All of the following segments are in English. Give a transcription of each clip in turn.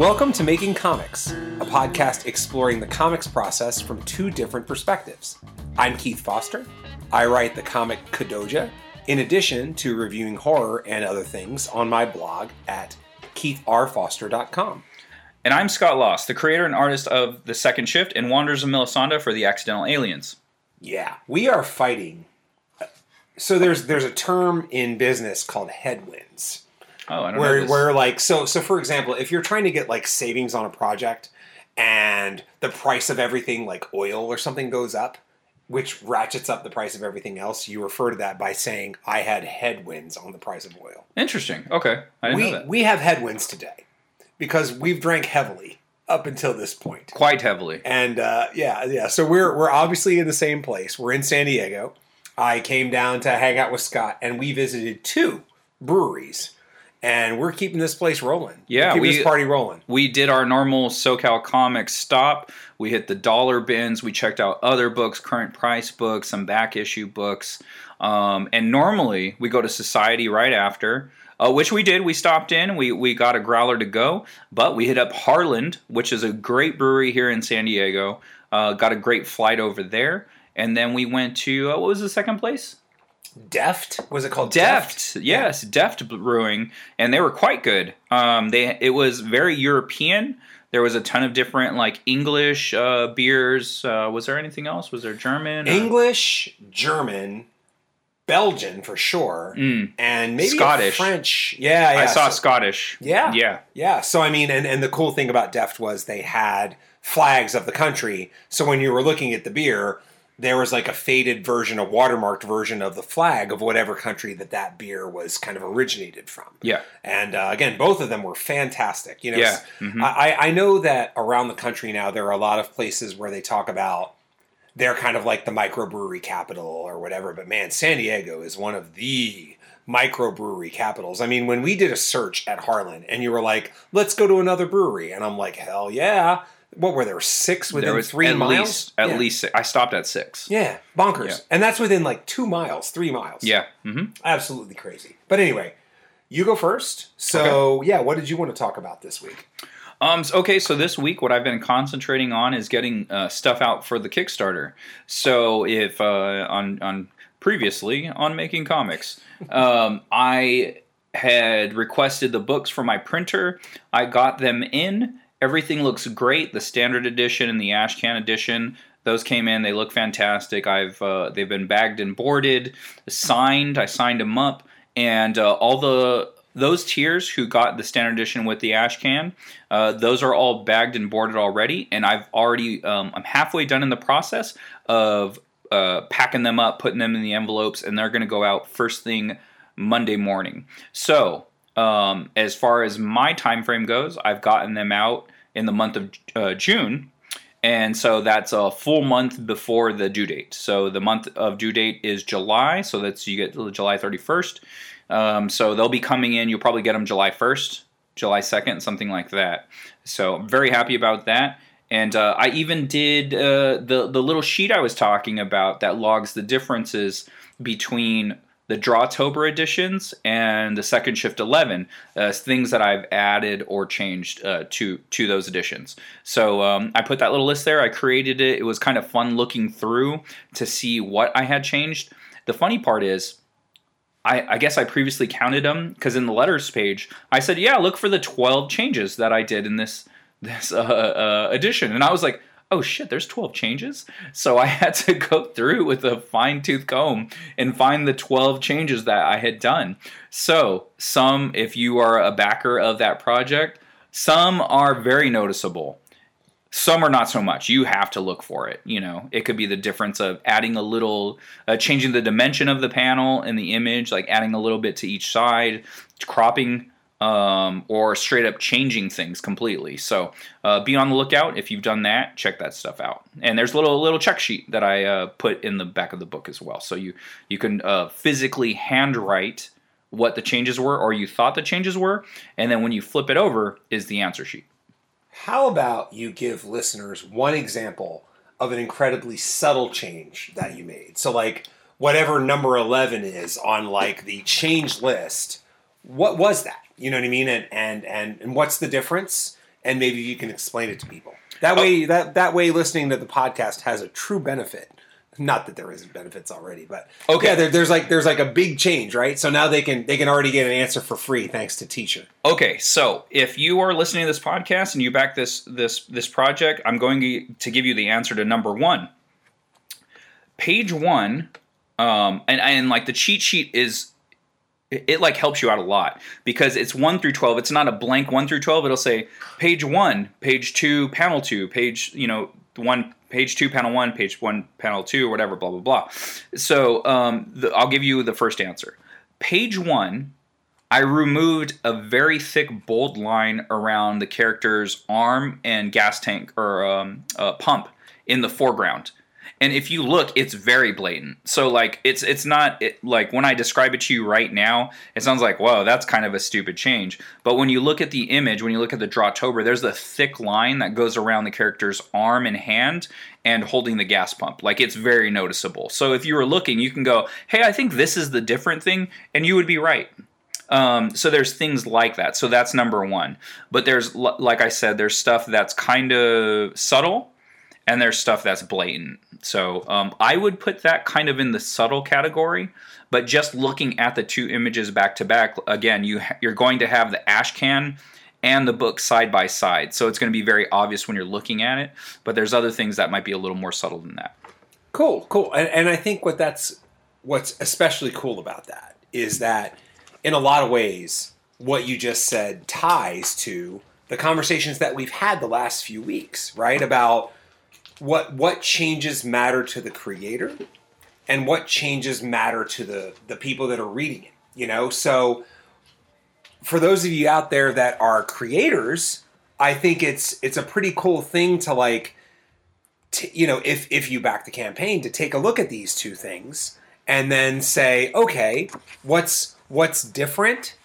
Welcome to Making Comics, a podcast exploring the comics process from two different perspectives. I'm Keith Foster. I write the comic Kadoja, in addition to reviewing horror and other things on my blog at keithrfoster.com. And I'm Scott Loss, the creator and artist of The Second Shift and Wanderers of Melisande for the Accidental Aliens. Yeah, we are fighting. So there's there's a term in business called headwinds. Oh, I don't know. where this. where like so so for example if you're trying to get like savings on a project and the price of everything like oil or something goes up which ratchets up the price of everything else you refer to that by saying i had headwinds on the price of oil Interesting. Okay. I didn't we know that. we have headwinds today because we've drank heavily up until this point Quite heavily. and uh, yeah, yeah. So we're we're obviously in the same place. We're in San Diego. I came down to hang out with Scott, and we visited two breweries, and we're keeping this place rolling. Yeah, we- this party rolling. We did our normal SoCal Comics stop. We hit the dollar bins. We checked out other books, current price books, some back issue books. Um, and normally we go to Societe right after, uh, which we did. We stopped in. We, we got a growler to go, but we hit up Harland, which is a great brewery here in San Diego. Uh, got a great flight over there. And then we went to, uh, what was the second place? Deft was it called? Deft, yes, Deft Brewing, and they were quite good. Um, they it was very European. There was a ton of different like English uh, beers. Uh, was there anything else? Was there German? or- English, German, Belgian for sure, Mm. and maybe Scottish. French. Yeah, yeah. I saw so- Scottish. Yeah. yeah, Yeah, so I mean, and, and the cool thing about Deft was they had flags of the country. So when you were looking at the beer, there was like a faded version, a watermarked version of the flag of whatever country that that beer was kind of originated from. yeah. And uh, again, both of them were fantastic. You know, Yeah, mhm. I, I know that around the country now there are a lot of places where they talk about they're kind of like the microbrewery capital or whatever. But man, San Diego is one of the microbrewery capitals. I mean, when we did a search at Harland and you were like, let's go to another brewery, and I'm like, hell yeah. What were there six within There was three at miles? least at yeah. least six. I stopped at six. Yeah, bonkers. Yeah. And that's within like two miles, three miles. Yeah. mm-hmm. Absolutely crazy. But anyway, you go first. So, yeah, what did you want to talk about this week? Um, okay, so this week, what I've been concentrating on is getting uh, stuff out for the Kickstarter. So if uh, on on previously on making comics, um, I had requested the books for my printer. I got them in. Everything looks great. The standard edition and the Ashcan edition. Those came in. They look fantastic. I've uh, they've been bagged and boarded, signed. I signed them up, and uh, all the those tiers who got the standard edition with the ashcan, uh, those are all bagged and boarded already, and I've already um, I'm halfway done in the process of uh, packing them up, putting them in the envelopes, and they're going to go out first thing Monday morning. So um, as far as my time frame goes, I've gotten them out in the month of uh, June. And so that's a full month before the due date. So the month of due date is July. So that's you get July 31st. Um, so they'll be coming in. You'll probably get them July 1st, July 2nd, something like that. So I'm very happy about that. And uh, I even did uh, the the little sheet I was talking about that logs the differences between the Drawtober editions and the Second Shift 11, uh, things that I've added or changed uh, to to those editions. So um, I put that little list there. I created it. It was kind of fun looking through to see what I had changed. The funny part is. I, I guess I previously counted them because in the letters page I said, "Yeah, look for the twelve changes that I did in this this uh, uh, edition," and I was like, "Oh shit, there's twelve changes." So I had to go through with a fine tooth comb and find the twelve changes that I had done. So some, if you are a backer of that project, some are very noticeable some are not so much you have to look for it you know it could be the difference of adding a little uh, changing the dimension of the panel and the image like adding a little bit to each side cropping um, or straight up changing things completely. So uh, be on the lookout. If you've done that check that stuff out. And there's a little little check sheet that i uh, put in the back of the book as well. So you you can uh, physically handwrite what the changes were or you thought the changes were and then when you flip it over is the answer sheet. How about you give listeners one example of an incredibly subtle change that you made? So, like, whatever number 11 is on, like, the change list, what was that? You know what I mean? And, and, and, and what's the difference? and maybe you can explain it to people. That way, that that way, listening to the podcast has a true benefit. Not that there isn't benefits already, but Okay. yeah, there, there's like there's like a big change, right? So now they can they can already get an answer for free thanks to Teacher. Okay, so if you are listening to this podcast and you back this this this project, I'm going to give you the answer to number one. Page one, um, and and like the cheat sheet is, it, it like helps you out a lot because it's one through twelve. It's not a blank one through twelve. It'll say page one, page two, panel two, page you know one page two panel one page one panel two whatever blah blah blah so um, the, i'll give you the first answer page one I removed a very thick bold line around the character's arm and gas tank or um, uh, pump in the foreground. And if you look, it's very blatant. So like it's it's not it, like when I describe it to you right now, it sounds like whoa, that's kind of a stupid change. But when you look at the image, when you look at the Drawtober, there's a thick line that goes around the character's arm and hand and holding the gas pump. Like it's very noticeable. So if you were looking, you can go, hey, I think this is the different thing, and you would be right. Um, so there's things like that. So that's number one. But there's, like I said, there's stuff that's kind of subtle, and there's stuff that's blatant. So um, I would put that kind of in the subtle category. But just looking at the two images back to back, again, you ha- you're going to have the ash can and the book side by side. So it's going to be very obvious when you're looking at it. But there's other things that might be a little more subtle than that. Cool, cool. And, and I think what that's what's especially cool about that is that in a lot of ways, what you just said ties to the conversations that we've had the last few weeks, right? About what what changes matter to the creator and what changes matter to the the people that are reading it. You know, so for those of you out there that are creators, I think it's it's a pretty cool thing to like you know, if if you back the campaign, to take a look at these two things and then say, okay, what's what's different?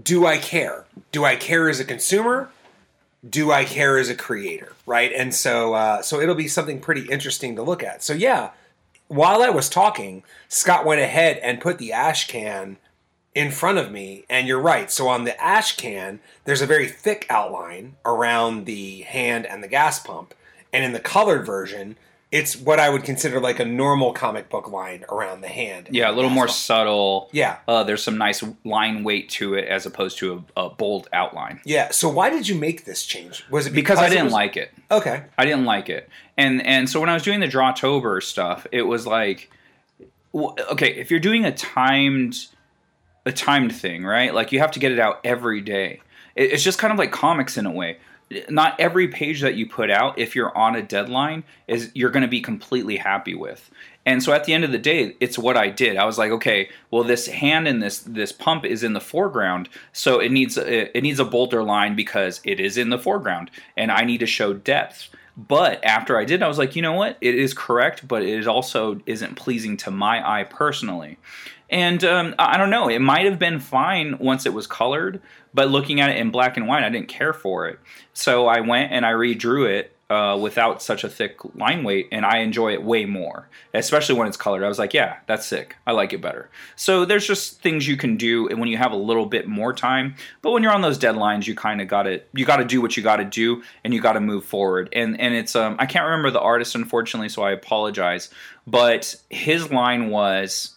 Do I care? Do I care as a consumer? Do I care as a creator? Right, and so uh, so it'll be something pretty interesting to look at. So yeah, while I was talking, Scott went ahead and put the ash can in front of me, and you're right. So on the ash can, there's a very thick outline around the hand and the gas pump, and in the colored version, it's what I would consider like a normal comic book line around the hand. Yeah, a little more subtle. Yeah, Uh, there's some nice line weight to it as opposed to a, a bold outline. yeah. So why did you make this change? Was it Because I didn't was- like it. Okay, I didn't like it. And and so when I was doing the Drawtober stuff, it was like, okay, if you're doing a timed, a timed thing, right? Like you have to get it out every day. It's just kind of like comics in a way. Not every page that you put out, if you're on a deadline, is you're going to be completely happy with. And so at the end of the day, it's what I did. I was like, okay, well, this hand and this this pump is in the foreground, so it needs it needs a bolder line because it is in the foreground, and I need to show depth. But after I did, I was like, you know what? It is correct, but it also isn't pleasing to my eye personally. And um, I don't know. It might have been fine once it was colored, but looking at it in black and white, I didn't care for it. So I went and I redrew it uh, without such a thick line weight, and I enjoy it way more, especially when it's colored. I was like, yeah, that's sick. I like it better. So there's just things you can do when you have a little bit more time. But when you're on those deadlines, you kind of got to you got to do what you got to do, and you got to move forward. And and it's um I can't remember the artist unfortunately, so I apologize. But his line was.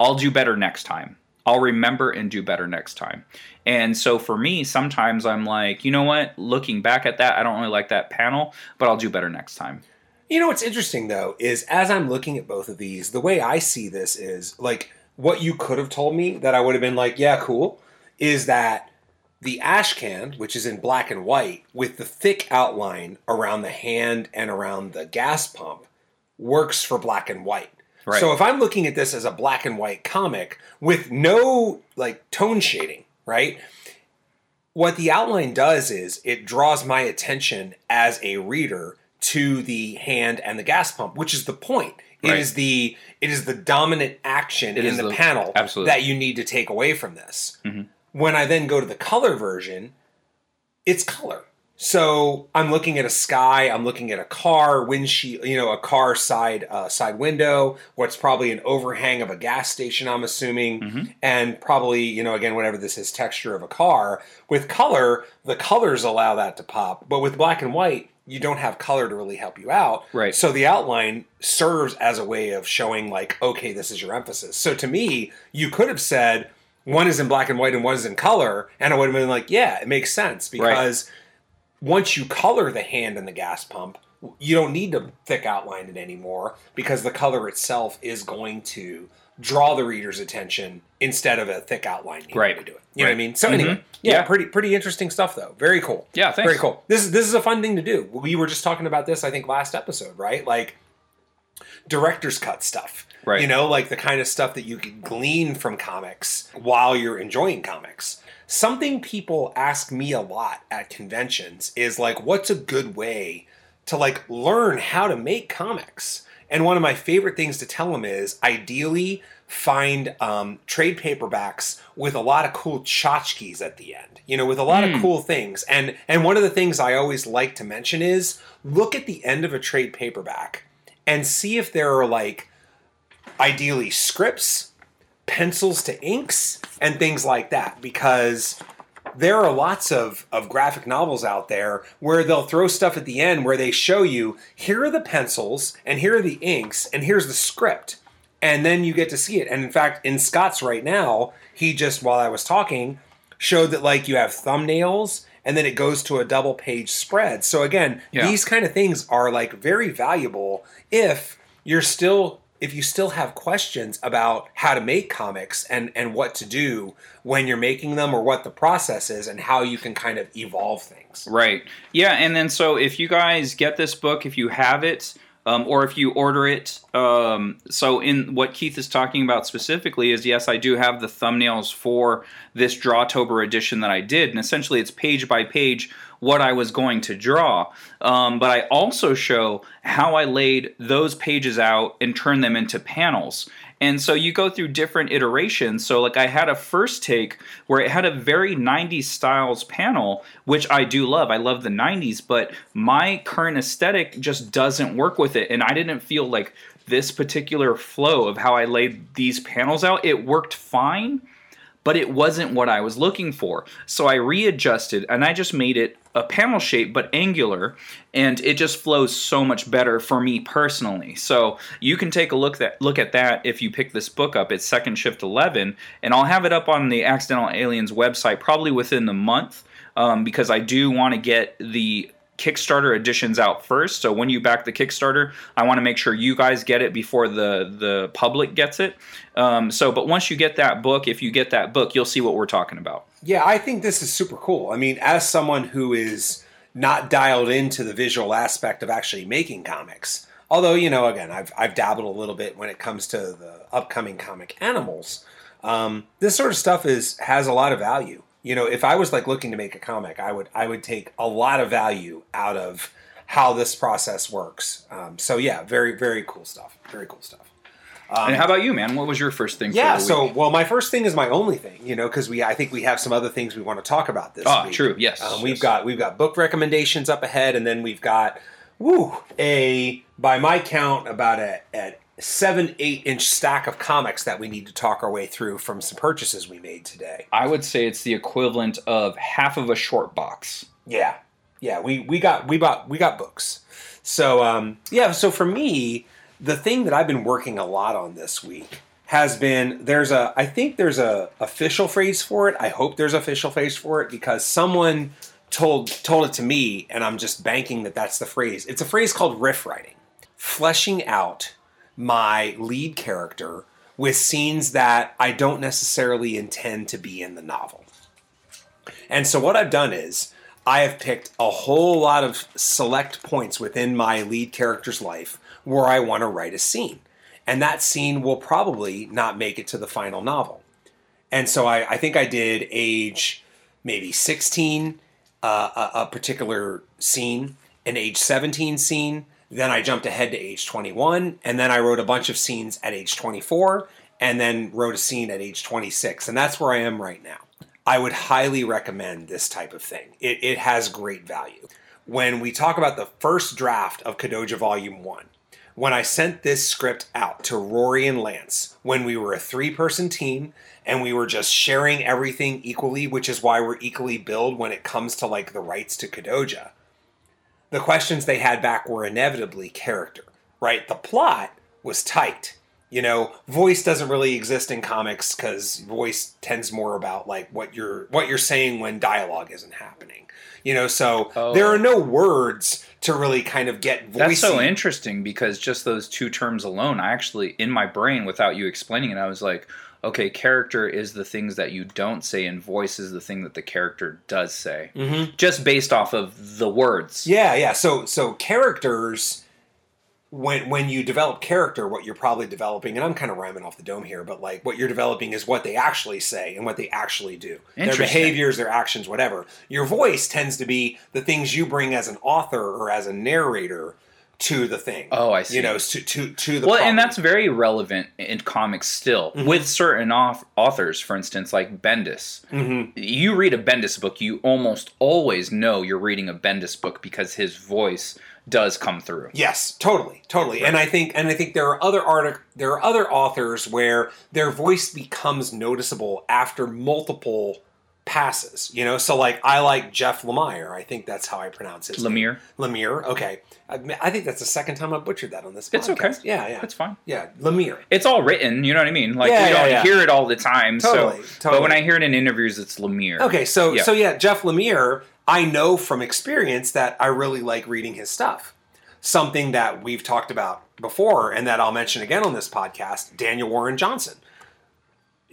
I'll do better next time. I'll remember and do better next time. And so for me, sometimes I'm like, you know what? Looking back at that, I don't really like that panel, but I'll do better next time. You know what's interesting though is as I'm looking at both of these, the way I see this is like what you could have told me that I would have been like, yeah, cool, is that the ash can, which is in black and white, with the thick outline around the hand and around the gas pump, works for black and white. Right. So if I'm looking at this as a black and white comic with no like tone shading, right? What the outline does is it draws my attention as a reader to the hand and the gas pump, which is the point. It Right. is the it is the dominant action in the, the- panel absolutely. that you need to take away from this. Mhm. When I then go to the color version, it's color. So I'm looking at a sky, I'm looking at a car windshield, you know, a car side uh, side window, what's probably an overhang of a gas station, I'm assuming, and probably you know again whatever this is texture of a car. With color, the colors allow that to pop, but with black and white, you don't have color to really help you out. Right. So the outline serves as a way of showing like, okay, this is your emphasis. So to me, you could have said one is in black and white and one is in color, and I would have been like, yeah, it makes sense because once you color the hand and the gas pump, you don't need to thick outline it anymore because the color itself is going to draw the reader's attention instead of a thick outline needing Right. to do it. You know what I mean? So anyway, Mhm. yeah, Yeah. pretty pretty interesting stuff though. Very cool. Yeah, thanks. Very cool. This is this is a fun thing to do. We were just talking about this, I think, last episode, right? Like director's cut stuff. Right. You know, like the kind of stuff that you can glean from comics while you're enjoying comics. Something people ask me a lot at conventions is like, what's a good way to like learn how to make comics? And one of my favorite things to tell them is ideally find um, trade paperbacks with a lot of cool tchotchkes at the end. You know, with a lot of cool things. And and one of the things I always like to mention is look at the end of a trade paperback and see if there are like ideally scripts, pencils to inks, and things like that. Because there are lots of, of graphic novels out there where they'll throw stuff at the end where they show you here are the pencils and here are the inks and here's the script. And then you get to see it. And in fact, in Scott's right now, he just, while I was talking, showed that like you have thumbnails and then it goes to a double page spread. So again, Yeah. these kind of things are like very valuable if you're still if you still have questions about how to make comics and and what to do when you're making them or what the process is and how you can kind of evolve things. Right. Yeah, and then so if you guys get this book, if you have it, um, or if you order it, um, so in what Keith is talking about specifically is yes, I do have the thumbnails for this Drawtober edition that I did, and essentially it's page by page what I was going to draw. Um, but I also show how I laid those pages out and turned them into panels. And so you go through different iterations. So, like, I had a first take where it had a very 90s styles panel, which I do love. I love the 90s, but my current aesthetic just doesn't work with it. And I didn't feel like this particular flow of how I laid these panels out, it worked fine but it wasn't what I was looking for. So I readjusted and I just made it a panel shape but angular and it just flows so much better for me personally. So you can take a look that look at that if you pick this book up. It's Second Shift 11 and I'll have it up on the Accidental Aliens website probably within the month um, because I do want to get the Kickstarter editions out first. So when you back the Kickstarter, I want to make sure you guys get it before the the public gets it. Um, so, but once you get that book, if you get that book, you'll see what we're talking about. Yeah, I think this is super cool. I mean, as someone who is not dialed into the visual aspect of actually making comics, although you know, again, I've I've dabbled a little bit when it comes to the upcoming comic Animals. Um, this sort of stuff is has a lot of value. You know, if I was like looking to make a comic, I would I would take a lot of value out of how this process works. Um, so yeah, very very cool stuff. Very cool stuff. and how about you, man? What was your first thing? Um, Yeah, so well, my first thing is my only thing, you know, because we I think we have some other things we want to talk about this. Oh, week. true, yes, um, we've yes. got we've got book recommendations up ahead, and then we've got woo a by my count about a, a seven eight inch stack of comics that we need to talk our way through from some purchases we made today. I would say it's the equivalent of half of a short box. Yeah, yeah, we we got we bought we got books. So um, yeah, so for me, the thing that I've been working a lot on this week has been there's a I think there's a official phrase for it. I hope there's official phrase for it because someone told told it to me, and I'm just banking that that's the phrase. It's a phrase called riff writing, fleshing out my lead character with scenes that I don't necessarily intend to be in the novel. And so what I've done is I have picked a whole lot of select points within my lead character's life where I want to write a scene. And that scene will probably not make it to the final novel. And so I, I think I did age maybe 16, uh, a, a particular scene, an age 17 scene. Then I jumped ahead to age 21. And then I wrote a bunch of scenes at age 24. And then wrote a scene at age 26. And that's where I am right now. I would highly recommend this type of thing. It, it has great value. When we talk about the first draft of Kadoja Volume 1, when I sent this script out to Rory and Lance, when we were a three person team and we were just sharing everything equally, which is why we're equally billed when it comes to like the rights to Kadoja, the questions they had back were inevitably character, right? The plot was tight. You know, voice doesn't really exist in comics because voice tends more about like what you're what you're saying when dialogue isn't happening. You know, so Oh. there are no words to really kind of get voice. That's so interesting because just those two terms alone, I actually, in my brain, without you explaining it, I was like, okay, character is the things that you don't say, and voice is the thing that the character does say. Mhm. Just based off of the words. Yeah, yeah. So so characters when when you develop character, what you're probably developing, and I'm kind of rhyming off the dome here, but like what you're developing is what they actually say and what they actually do. Their behaviors, their actions, whatever. Your voice tends to be the things you bring as an author or as a narrator to the thing. Oh, I see. You know, to to to the Well, property. and that's very relevant in comics still Mm-hmm. with certain auth- authors, for instance, like Bendis. Mhm. You read a Bendis book, you almost always know you're reading a Bendis book because his voice does come through. Yes, totally, totally. And I think and I think there are other art there are other authors where their voice becomes noticeable after multiple passes. You know, so like I like Jeff Lemire. I think that's how I pronounce his name. Lemire. Lemire. Okay, I, I think that's the second time I butchered that on this. It's podcast. okay. Yeah, yeah, That's fine. yeah. Lemire. It's all written, you know what I mean? Like Yeah, we yeah, don't yeah. hear it all the time. Totally, so, totally. but when I hear it in interviews, it's Lemire. Okay, so Yeah. so yeah, Jeff Lemire. I know from experience that I really like reading his stuff. Something that we've talked about before, and that I'll mention again on this podcast. Daniel Warren Johnson.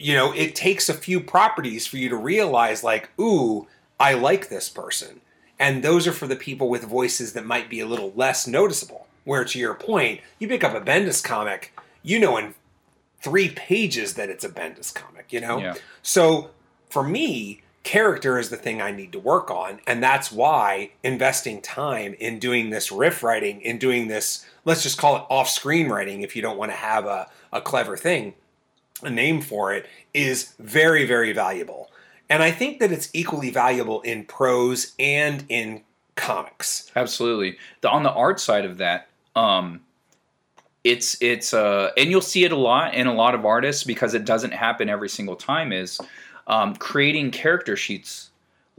You know, it takes a few properties for you to realize, like, ooh, I like this person, and those are for the people with voices that might be a little less noticeable. Where, to your point, you pick up a Bendis comic, you know, in three pages that it's a Bendis comic, you know? Yeah. So for me, character is the thing I need to work on. And that's why investing time in doing this riff writing, in doing this, let's just call it off screen writing if you don't want to have a, a clever thing, a name for it, is very, very valuable. And I think that it's equally valuable in prose and in comics. Absolutely. The on the art side of that, um, it's it's uh, and you'll see it a lot in a lot of artists because it doesn't happen every single time. Is um, creating character sheets.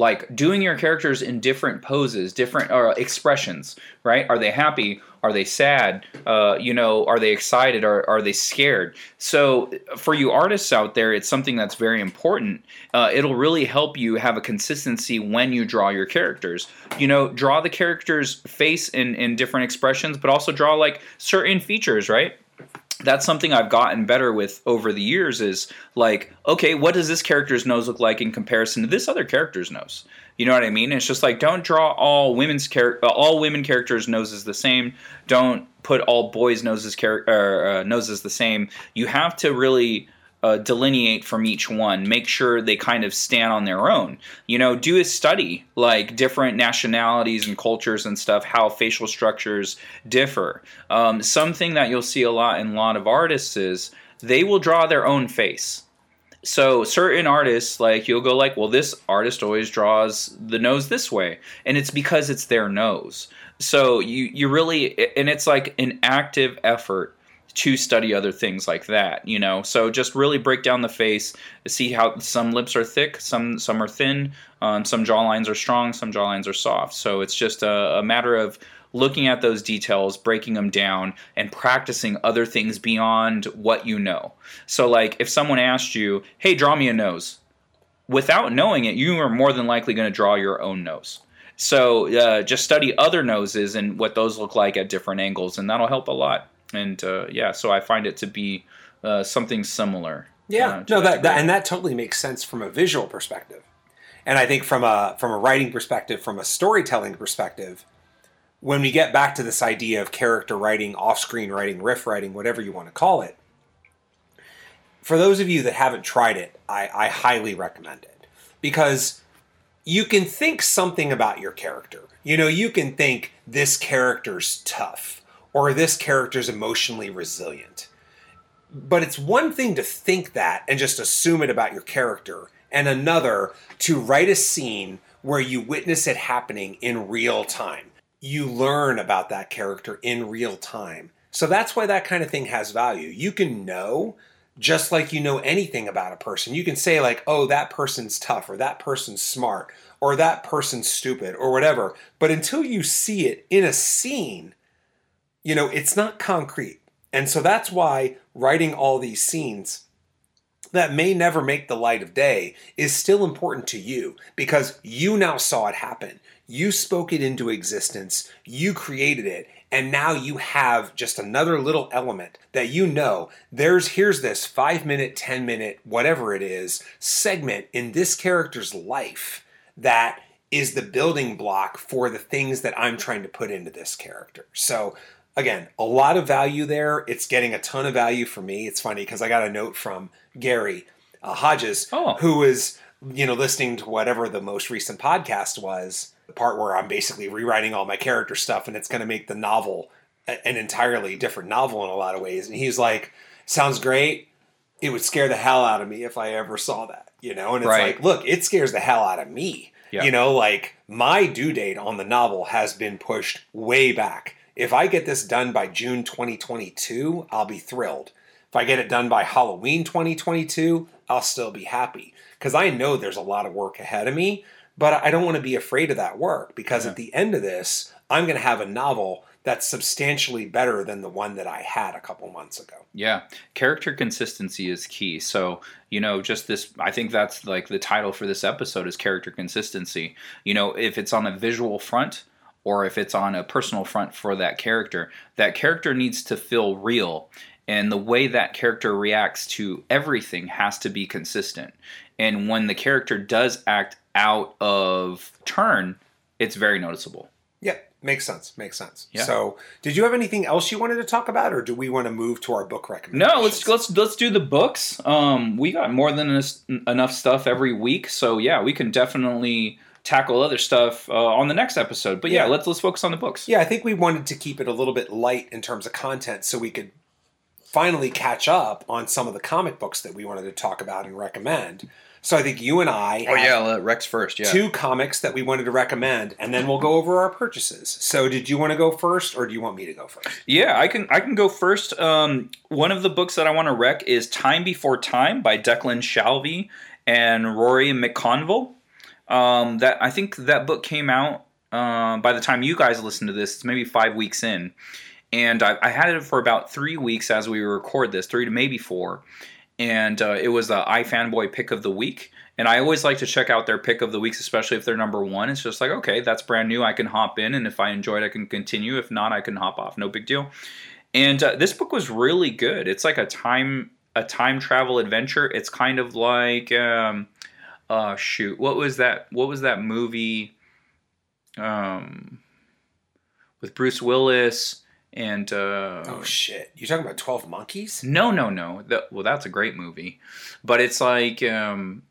Like doing your characters in different poses, different uh, expressions, right? Are they happy? Are they sad? Uh, you know, are they excited? Or are they scared? So, for you artists out there, it's something that's very important. Uh, it'll really help you have a consistency when you draw your characters. You know, draw the character's face in, in different expressions, but also draw like certain features, right? That's something I've gotten better with over the years is like, okay, what does this character's nose look like in comparison to this other character's nose? You know what I mean? It's just like don't draw all women's char- uh, all women characters' noses the same. Don't put all boys' noses char- uh, noses the same. You have to really uh, delineate from each one. Make sure they kind of stand on their own. You know, do a study like different nationalities and cultures and stuff, how facial structures differ. Um, something that you'll see a lot in a lot of artists is they will draw their own face. So certain artists, like you'll go like, well, this artist always draws the nose this way, and it's because it's their nose. So you you really, and it's like an active effort to study other things like that you know? So just really break down the face see how some lips are thick some some are thin um, some jawlines are strong some jawlines are soft. So it's just a, a matter of looking at those details breaking them down and practicing other things beyond what you know. So like if someone asked you hey draw me a nose. Without knowing it you are more than likely going to draw your own nose. So uh, just study other noses and what those look like at different angles and that'll help a lot and uh, yeah, so I find it to be uh, something similar. Yeah, uh, no, that, that and that totally makes sense from a visual perspective, and I think from a from a writing perspective, from a storytelling perspective, when we get back to this idea of character writing, off-screen writing, riff writing, whatever you want to call it, for those of you that haven't tried it, I, I highly recommend it. Because you can think something about your character. You know, you can think this character's tough or this character's emotionally resilient. But it's one thing to think that and just assume it about your character. and another to write a scene where you witness it happening in real time. You learn about that character in real time. So that's why that kind of thing has value. You can know just like you know anything about a person. You can say, like, oh, that person's tough, or that person's smart, or that person's stupid, or whatever. But until you see it in a scene, you know, it's not concrete. And so that's why writing all these scenes that may never make the light of day is still important to you because you now saw it happen. You spoke it into existence, you created it, and now you have just another little element that you know there's here's this 5 minute, 10 minute, whatever it is, segment in this character's life that is the building block for the things that I'm trying to put into this character. So again, a lot of value there. It's getting a ton of value for me. It's funny because I got a note from Gary uh, Hodges, Oh. who was you know listening to whatever the most recent podcast was, the part where I'm basically rewriting all my character stuff, and it's going to make the novel a- an entirely different novel in a lot of ways. And he's like, "Sounds great. It would scare the hell out of me if I ever saw that." You know, and it's Right. like, look, it scares the hell out of me. Yeah. You know, like my due date on the novel has been pushed way back. If I get this done by June 2022, I'll be thrilled. If I get it done by Halloween 2022, I'll still be happy because I know there's a lot of work ahead of me, but I don't want to be afraid of that work because Yeah. at the end of this, I'm going to have a novel that's substantially better than the one that I had a couple months ago. Yeah, character consistency is key. So, you know, just this, I think that's like the title for this episode is character consistency. You know, if it's on a visual front or if it's on a personal front for that character, that character needs to feel real. And the way that character reacts to everything has to be consistent. And when the character does act out of turn, it's very noticeable. Yep, makes sense. Makes sense. Yeah. So, did you have anything else you wanted to talk about, or do we want to move to our book recommendations? No, let's let's let's do the books. Um, we got more than enough stuff every week, so yeah, we can definitely tackle other stuff uh, on the next episode. But yeah, Yeah. let's let's focus on the books. Yeah, I think we wanted to keep it a little bit light in terms of content so we could finally catch up on some of the comic books that we wanted to talk about and recommend. So I think you and I Oh have yeah, Rex first. Yeah. two comics that we wanted to recommend, and then we'll go over our purchases. So did you want to go first, or do you want me to go first? Yeah, I can I can go first. Um, one of the books that I want to rec is Time Before Time by Declan Shalvey and Rory McConville. Um, that I think that book came out uh, by the time you guys listen to this, it's maybe five weeks in, and I, I had it for about three weeks as we record this, three to maybe four, and uh, it was the iFanboy pick of the week. And I always like to check out their pick of the weeks, especially if they're number one. It's just like, okay, that's brand new. I can hop in, and if I enjoy it, I can continue. If not, I can hop off. No big deal. And uh, this book was really good. It's like a time a time travel adventure. It's kind of like um, uh, shoot, what was that? What was that movie? Um, with Bruce Willis and uh, Oh shit! You talking about Twelve Monkeys? no, no, no. The, well, that's a great movie, but it's like um,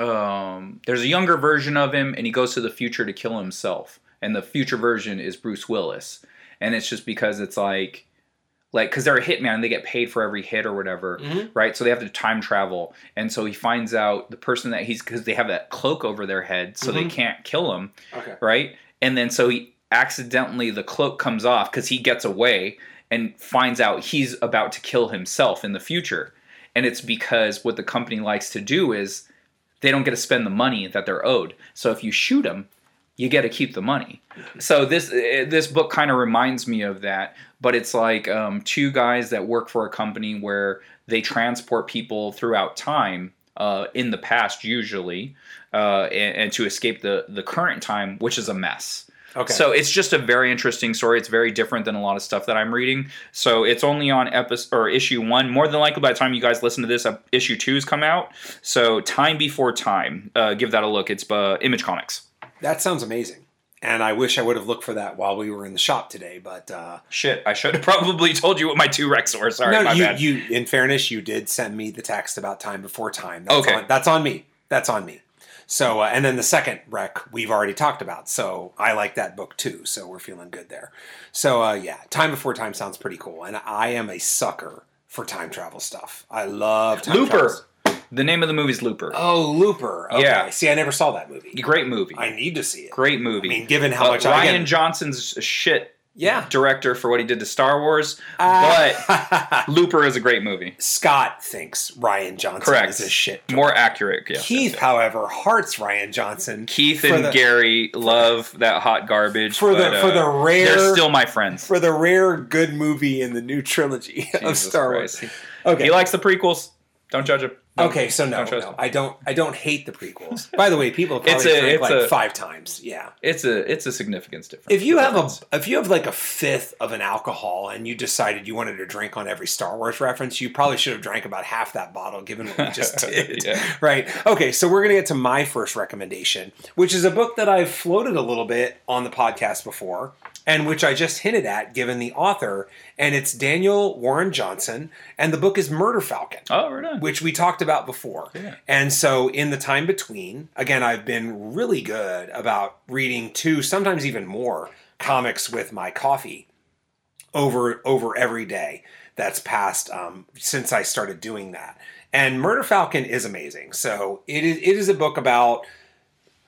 um, there's a younger version of him, and he goes to the future to kill himself, and the future version is Bruce Willis, and it's just because it's like, like, because they're a hitman, and they get paid for every hit or whatever, Mhm. right? So they have to time travel, and so he finds out the person that he's because they have that cloak over their head, so they Mhm. can't kill him, Okay. right? And then so he accidentally the cloak comes off because he gets away and finds out he's about to kill himself in the future. And it's because what the company likes to do is they don't get to spend the money that they're owed. So if you shoot them, you get to keep the money. So this eh, this book kind of reminds me of that, but it's like um, two guys that work for a company where they transport people throughout time uh, in the past usually, uh, and, and to escape the the current time, which is a mess. Okay. So it's just a very interesting story. It's very different than a lot of stuff that I'm reading. So it's only on episode or issue one. More than likely, by the time you guys listen to this, uh, issue two's come out. So time before time. Uh, give that a look. It's uh, Image Comics. That sounds amazing, and I wish I would have looked for that while we were in the shop today. But uh, Shit, I should have probably told you what my two recs were. Sorry, no, my you bad. you in fairness, you did send me the text about time before time. That's Okay. on, that's on me. That's on me. So uh, and then the second rec we've already talked about. So I like that book too. So we're feeling good there. So uh, yeah, time before time sounds pretty cool, and I am a sucker for time travel stuff. I love time Looper. travels. The name of the movie is Looper. Oh, Looper. Okay. Yeah. See, I never saw that movie. Great movie. I need to see it. Great movie. I mean, given how Uh, much I Ryan get- Johnson's shit yeah. director for what he did to Star Wars, Uh, but Looper is a great movie. Scott thinks Rian Johnson Correct. is a shit. More accurate. Yes, Keith, yes, yes. however, hearts Rian Johnson. Keith and the- Gary love that hot garbage. For the- but, for the uh, rare- they're still my friends. for the rare good movie in the new trilogy of Star Christ. Wars. Okay. He likes the prequels. Don't judge him. Don't- Okay, so no, no. I don't. I don't hate the prequels. By the way, people probably a- drank it's like a- five times. Yeah. It's a it's a significance difference. If you have a, if you have like a fifth of an alcohol and you decided you wanted to drink on every Star Wars reference, you probably should have drank about half that bottle, given what we just did. Yeah. Right. Okay. So we're gonna get to my first recommendation, which is a book that I've floated a little bit on the podcast before, and which I just hinted at, given the author, and it's Daniel Warren Johnson, and the book is Murder Falcon oh, we're done. which we talked about before. Yeah. And so in the time between, again, I've been really good about reading two, sometimes even more comics with my coffee over over every day that's passed um, since I started doing that. And Murder Falcon is amazing. So it is it is a book about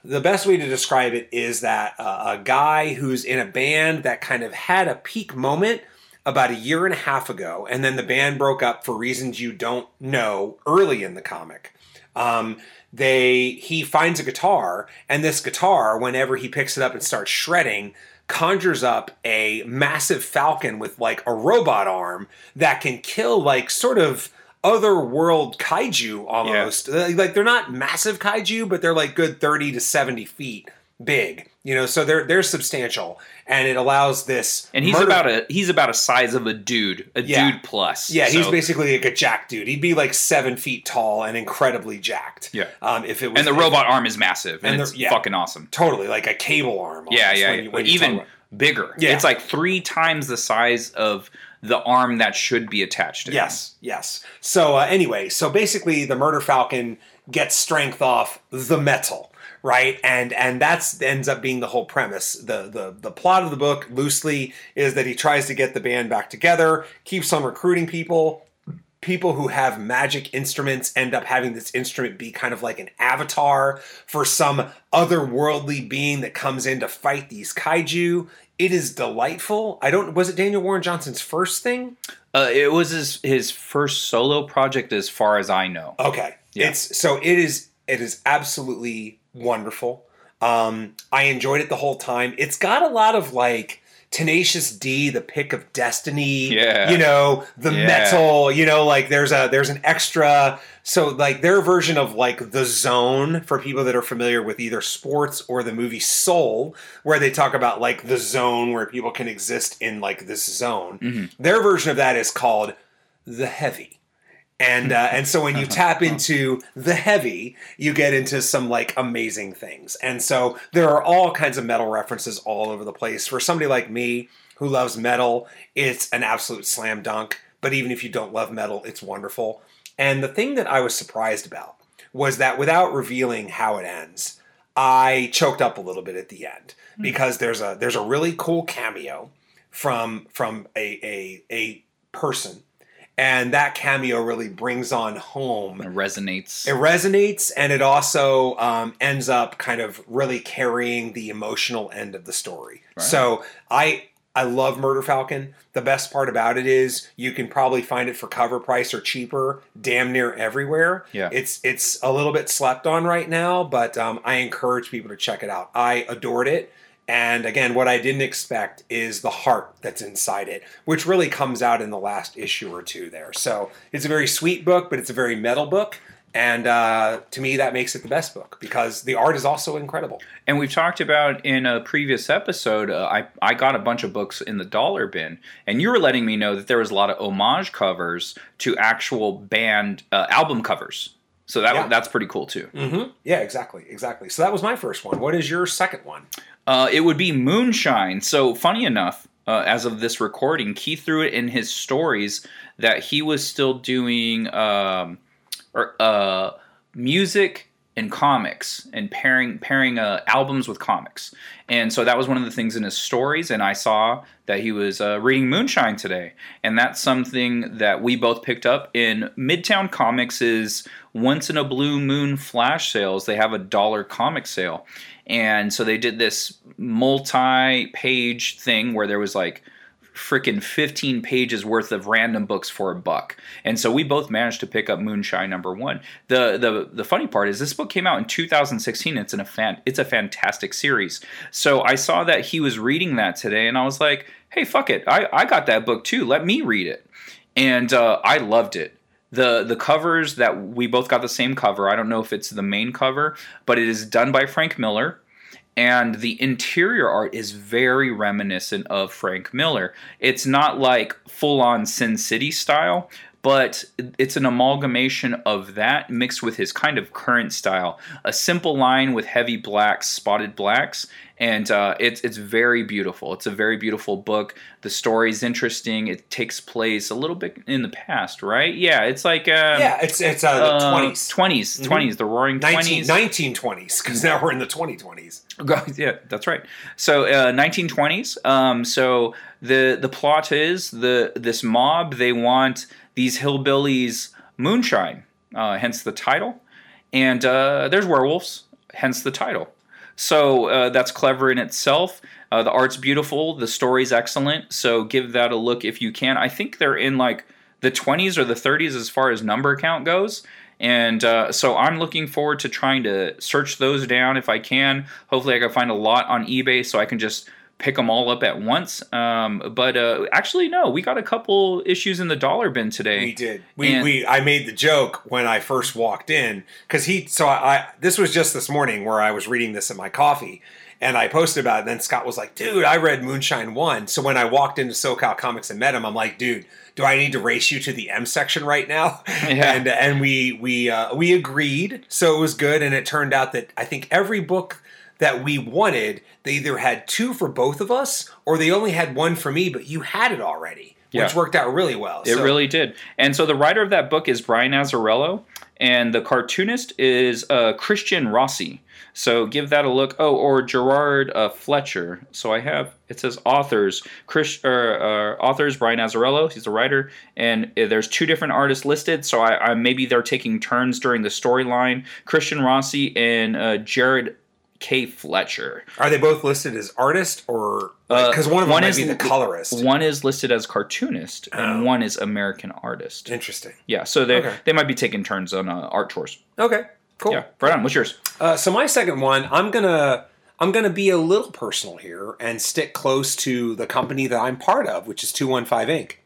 the best way to describe it is that uh, a guy who's in a band that kind of had a peak moment about a year and a half ago, and then the band broke up for reasons you don't know early in the comic. Um, they he finds a guitar, and this guitar, whenever he picks it up and starts shredding, conjures up a massive falcon with like a robot arm that can kill like sort of otherworld kaiju almost. Uh, Like they're not massive kaiju, but they're like good thirty to seventy feet big. You know, so they're they're substantial, and it allows this. and he's murder- about a he's about a size of a dude, a Yeah. dude plus. Yeah, he's basically like a jack dude. He'd be like seven feet tall and incredibly jacked. Yeah. Um, if it was and the if- robot arm is massive, and, And it's yeah. fucking awesome. totally like a cable arm. Yeah, yeah, when yeah. you- when even bigger. Yeah. It's like three times the size of the arm that should be attached to. him. Yes, yes. So uh, anyway, so basically, the Murder Falcon gets strength off the metal, right? And and that's ends up being the whole premise. The the the plot of the book loosely is that he tries to get the band back together, keeps on recruiting people. People who have magic instruments end up having this instrument be kind of like an avatar for some otherworldly being that comes in to fight these kaiju. It is delightful. I don't. Was it Daniel Warren Johnson's first thing? Uh, it was his his first solo project, as far as I know. Okay. Yeah. It's so it is it is absolutely wonderful. Um I enjoyed it the whole time. It's got a lot of like Tenacious D, the pick of destiny. Yeah. You know, the Yeah. metal, you know, like there's a there's an extra so like their version of like the zone for people that are familiar with either sports or the movie Soul, where they talk about like the zone where people can exist in like this zone. Mhm. Their version of that is called the heavy and uh, and so when you tap into the heavy you get into some like amazing things. And so there are all kinds of metal references all over the place. For somebody like me who loves metal it's an absolute slam dunk. But even if you don't love metal it's wonderful. And the thing that i was surprised about was that without revealing how it ends i choked up a little bit at the end. Because there's a there's a really cool cameo from from a a, a person and that cameo really brings on home It resonates. it resonates and it also um, ends up kind of really carrying the emotional end of the story Right. so i i love murder falcon the best part about it is you can probably find it for cover price or cheaper damn near everywhere Yeah. it's it's a little bit slept on right now but um, i encourage people to check it out i adored it and again, what I didn't expect is the heart that's inside it, which really comes out in the last issue or two there. So it's a very sweet book, but it's a very metal book. And uh, to me, that makes it the best book because the art is also incredible. And we've talked about in a previous episode, uh, I, I got a bunch of books in the dollar bin, and you were letting me know that there was a lot of homage covers to actual band uh, album covers. So that Yeah. that's pretty cool too. Mm-hmm. Yeah, exactly, exactly. So that was my first one. What is your second one? Uh, it would be Moonshine. So funny enough, uh, as of this recording, Keith threw it in his stories that he was still doing um, or uh, music and comics and pairing pairing uh, albums with comics. And so that was one of the things in his stories. And I saw that he was uh, reading Moonshine today, and that's something that we both picked up in Midtown Comics. Is once in a blue moon flash sales. They have a dollar comic sale, and so they did this multi-page thing where there was like freaking 15 pages worth of random books for a buck. And so we both managed to pick up Moonshine number 1. The the the funny part is this book came out in 2016. It's in a fan it's a fantastic series. So I saw that he was reading that today and I was like, "Hey, fuck it. I I got that book too. Let me read it." And uh, I loved it the the covers that we both got the same cover. I don't know if it's the main cover, but it is done by Frank Miller and the interior art is very reminiscent of Frank Miller. It's not like full on Sin City style, but it's an amalgamation of that mixed with his kind of current style. A simple line with heavy blacks, spotted blacks, and uh, it's it's very beautiful. It's a very beautiful book. The story's interesting. It takes place a little bit in the past, right? Yeah, it's like um, yeah, it's it's uh, the twenties, twenties, Mhm. twenties, the Roaring 19, Twenties. 1920s, because now we're in the 2020s. yeah, that's right. So, uh, 1920s. Um, so the the plot is the this mob they want these hillbillies moonshine, uh, hence the title, and uh, there's werewolves, hence the title. So uh, that's clever in itself. Uh, the art's beautiful, the story's excellent. So give that a look if you can. I think they're in like the 20s or the 30s as far as number count goes. And uh, so I'm looking forward to trying to search those down if I can. Hopefully, I can find a lot on eBay so I can just pick them all up at once. Um, but uh, actually, no, we got a couple issues in the dollar bin today. We did. We, And- we I made the joke when I first walked in because he. So I, I this was just this morning where I was reading this in my coffee, and I posted about it. And then Scott was like, "Dude, I read Moonshine one." So when I walked into SoCal Comics and met him, I'm like, "Dude, do I need to race you to the M section right now?" Yeah. And and we we uh, we agreed. So it was good, and it turned out that I think every book that we wanted, they either had two for both of us, or they only had one for me, but you had it already. Yeah. Which worked out really well. It So- really did. And so the writer of that book is Brian Azzarello, and the cartoonist is uh, Christian Rossi. So give that a look. Oh, or Gerard uh, Fletcher. So I have it says authors. Chris, uh, uh, authors Brian Azzarello. He's the writer, and uh, there's two different artists listed. So I, I maybe they're taking turns during the storyline. Christian Rossi and uh, Jared K. Fletcher. Are they both listed as artist or Uh, because one of them one might is- be the colorist? One is listed as cartoonist, and Oh. one is American artist. Interesting. Yeah, so they Okay. they might be taking turns on uh, art chores. Okay, cool. Yeah, right on. What's yours? Uh, so my second one, I'm gonna I'm gonna be a little personal here and stick close to the company that I'm part of, which is Two One Five Ink.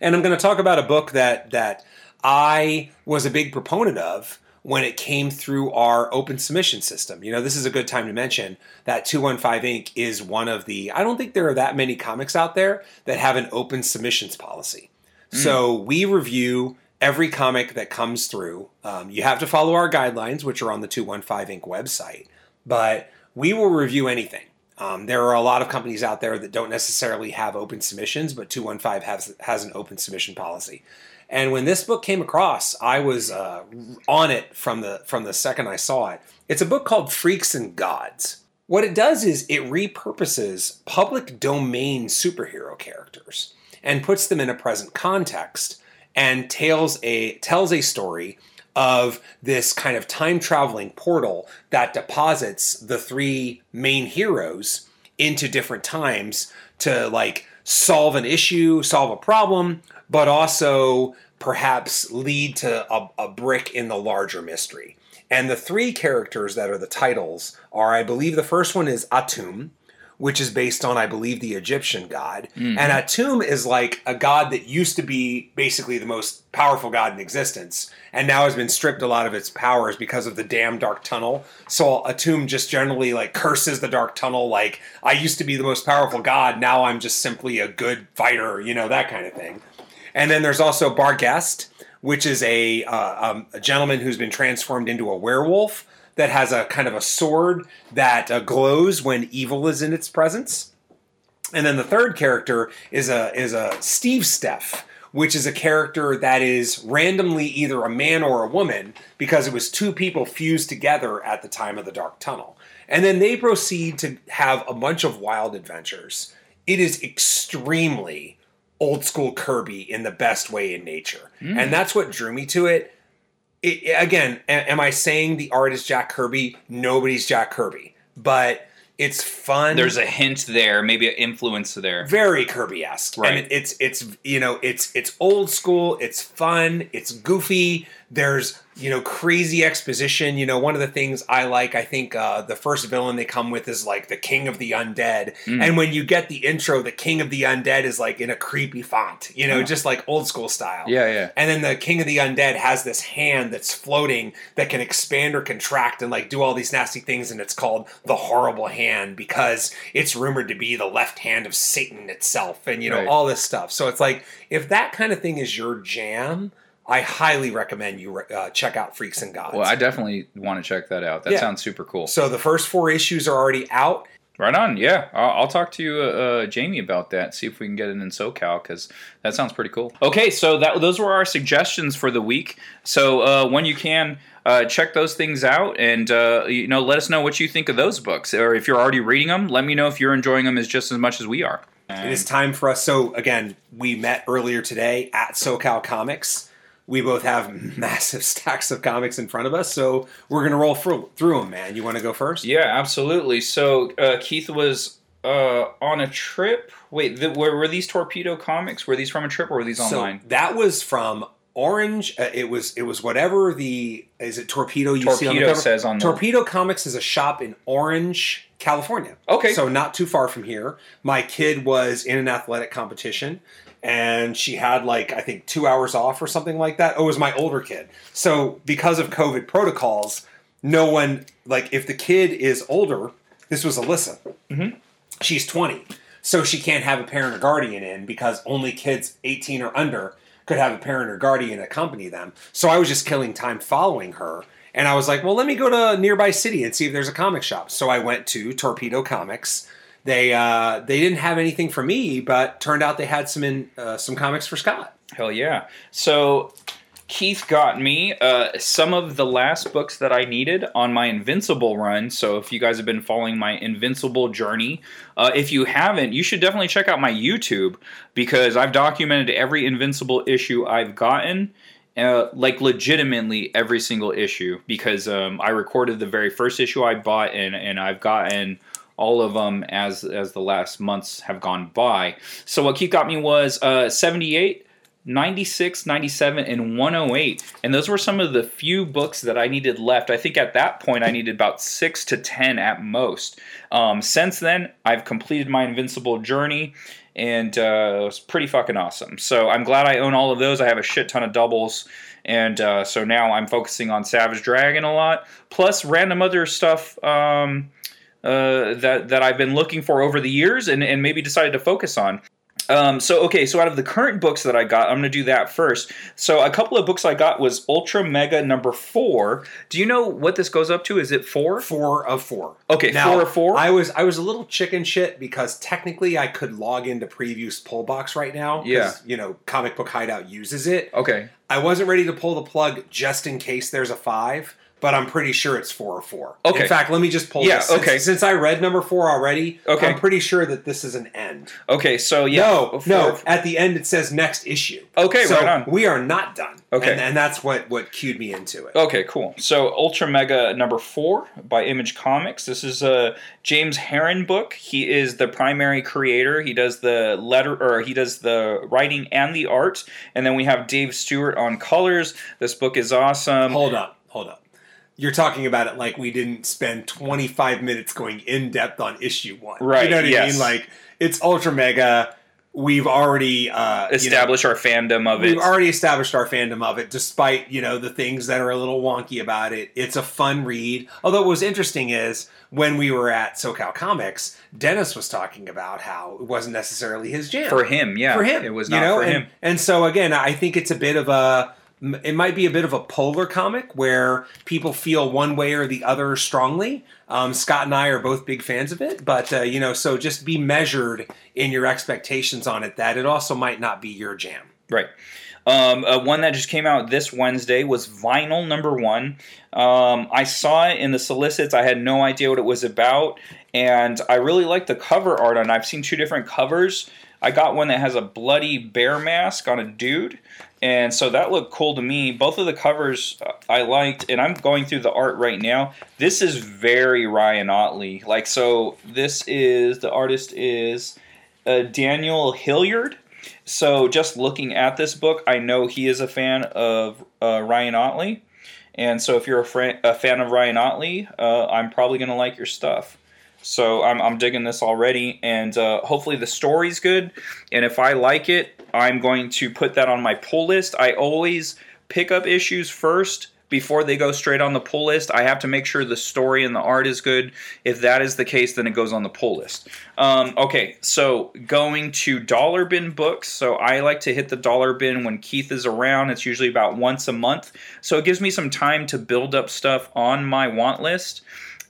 And I'm gonna talk about a book that that I was a big proponent of when it came through our open submission system. You know, this is a good time to mention that 215 Ink is one of the, I don't think there are that many comics out there that have an open submissions policy. So we review every comic that comes through. Um, you have to follow our guidelines, which are on the 215 Ink website, but we will review anything. Um, there are a lot of companies out there that don't necessarily have open submissions, but 215 has, has an open submission policy. And when this book came across, I was uh, on it from the from the second I saw it. It's a book called Freaks and Gods. What it does is it repurposes public domain superhero characters and puts them in a present context and tells a tells a story of this kind of time traveling portal that deposits the three main heroes into different times to like solve an issue, solve a problem, but also perhaps lead to a, a brick in the larger mystery. And the three characters that are the titles are, I believe, the first one is Atum, which is based on, I believe, the Egyptian god. And Atum is like a god that used to be basically the most powerful god in existence, and now has been stripped a lot of its powers because of the damn dark tunnel. So Atum just generally like curses the dark tunnel, like I used to be the most powerful god, now I'm just simply a good fighter, you know, that kind of thing. And then there's also Barghest, which is a, uh, um, a gentleman who's been transformed into a werewolf that has a kind of a sword that uh, glows when evil is in its presence. And then the third character is a is a Steve Steff, which is a character that is randomly either a man or a woman because it was two people fused together at the time of the Dark Tunnel. And then they proceed to have a bunch of wild adventures. It is extremely old school Kirby in the best way in nature. And that's what drew me to it. It again, am I saying the art is Jack Kirby? Nobody's Jack Kirby. But it's fun There's a hint there, maybe an influence there. very Kirby esque, Right. and it's it's you know it's it's old school, it's fun, it's goofy. There's you know crazy exposition. You know one of the things I like, I think uh, the first villain they come with is like the King of the Undead, Mm. and when you get the intro, the King of the Undead is like in a creepy font, you know, just like old school style. Yeah, yeah. And then the King of the Undead has this hand that's floating that can expand or contract and like do all these nasty things, and it's called the Horrible Hand because it's rumored to be the left hand of Satan itself, and you know Right. all this stuff. So it's like if that kind of thing is your jam, I highly recommend you uh, check out Freaks and Gods. Well, I definitely want to check that out. That Yeah. sounds super cool. so the first four issues are already out. Right on. Yeah, I'll, I'll talk to you, uh, Jamie, about that. See if we can get it in SoCal because that sounds pretty cool. Okay, so that those were our suggestions for the week. So uh, when you can. Uh, check those things out, and uh, you know, let us know what you think of those books, or if you're already reading them, let me know if you're enjoying them as just as much as we are. It is time for us. So again, we met earlier today at SoCal Comics. We both have massive stacks of comics in front of us, so we're gonna roll through, through them. Man, you want to go first? Yeah, absolutely. So uh, Keith was uh, on a trip. Wait, the, were, were these Torpedo comics? Were these from a trip or were these online? So that was from Orange. Uh, it was it was whatever the is it Torpedo you see on the Torpedo cover? says on the- Torpedo Comics is a shop in Orange, California. Okay. so not too far from here. My kid was in an athletic competition. And she had like I think two hours off or something like that. Oh, it was my older kid. So because of COVID protocols, no one like if the kid is older. This was Alyssa mm-hmm. she's 20 so she can't have a parent or guardian in because only kids 18 or under could have a parent or guardian accompany them so i was just killing time following her and i was like well let me go to a nearby city and see if there's a comic shop so i went to torpedo comics they uh, they didn't have anything for me but turned out they had some in uh, some comics for scott Hell yeah. So Keith got me uh, some of the last books that I needed on my Invincible run. So if you guys have been following my Invincible journey, uh, if you haven't, you should definitely check out my YouTube because I've documented every Invincible issue I've gotten. Uh, like legitimately every single issue because um, I recorded the very first issue I bought and, and I've gotten all of them as as the last months have gone by. So what Keith got me was uh, 78, 96, 97, and 108. And those were some of the few books that I needed left. I think at that point I needed about six to 10 at most. Um, since then, I've completed my Invincible journey. And uh, it was pretty fucking awesome. So I'm glad I own all of those. I have a shit ton of doubles. And uh, so now I'm focusing on Savage Dragon a lot, plus random other stuff um, uh, that that I've been looking for over the years, and, and maybe decided to focus on. Um, so okay, so out of the current books that I got, I'm to do that first. So a couple of books I got was Ultra Mega number four. Do you know what this goes up to? Is it four? four of four Okay, Now, four of four. I was I was a little chicken shit because technically I could log into Preview's pull box right now. Yeah. you know, Comic Book Hideout uses it. okay, I wasn't ready to pull the plug just in case there's a five, but I'm pretty sure it's four or four. Okay. In fact, let me just pull. Yeah, this. Okay. Since I read number four already, Okay. I'm pretty sure that this is an end. okay. So yeah, no, four- no. At the end, it says next issue. Okay, so right on. We are not done. Okay. and, and that's what what cued me into it. Okay, cool. So Ultra Mega number four by Image Comics. This is a James Harren book. He is the primary creator. He does the letter or he does the writing and the art. And then we have Dave Stewart on colors. This book is awesome. Hold up, hold up. You're talking about it like we didn't spend 25 minutes going in depth on issue one. Right, You know what I yes. mean? Like it's ultra mega. We've already uh, you know, our fandom of it. We've already established our fandom of it, despite you know the things that are a little wonky about it. It's a fun read. Although what was interesting is when we were at SoCal Comics, Dennis was talking about how it wasn't necessarily his jam for him, yeah. for him. It was you not know? for and, him. And so again, I think it's a bit of a it might be a bit of a polar comic where people feel one way or the other strongly. Um, Scott and I are both big fans of it, but uh, you know, so just be measured in your expectations on it. That it also might not be your jam. Right. Um, uh, one that just came out this Wednesday was Vinyl Number One. Um, I saw it in the solicits. I had no idea what it was about, and I really like the cover art on. I've seen two different covers. I got one that has a bloody bear mask on a dude, and so that looked cool to me. Both of the covers uh, I liked, and I'm going through the art right now. This is very Ryan Ottley. Like, so this is the artist is uh, Daniel Hillyard. So just looking at this book, I know he is a fan of uh, Ryan Ottley. And so if you're a, fran- a fan of Ryan Ottley, uh, I'm probably going to like your stuff. So I'm, I'm digging this already, and uh, hopefully the story's good. And if I like it, I'm going to put that on my pull list. I always pick up issues first before they go straight on the pull list. I have to make sure the story and the art is good. If that is the case, then it goes on the pull list. Um, okay, so going to dollar bin books. So I like to hit the dollar bin when Keith is around. It's usually about once a month. So it gives me some time to build up stuff on my want list.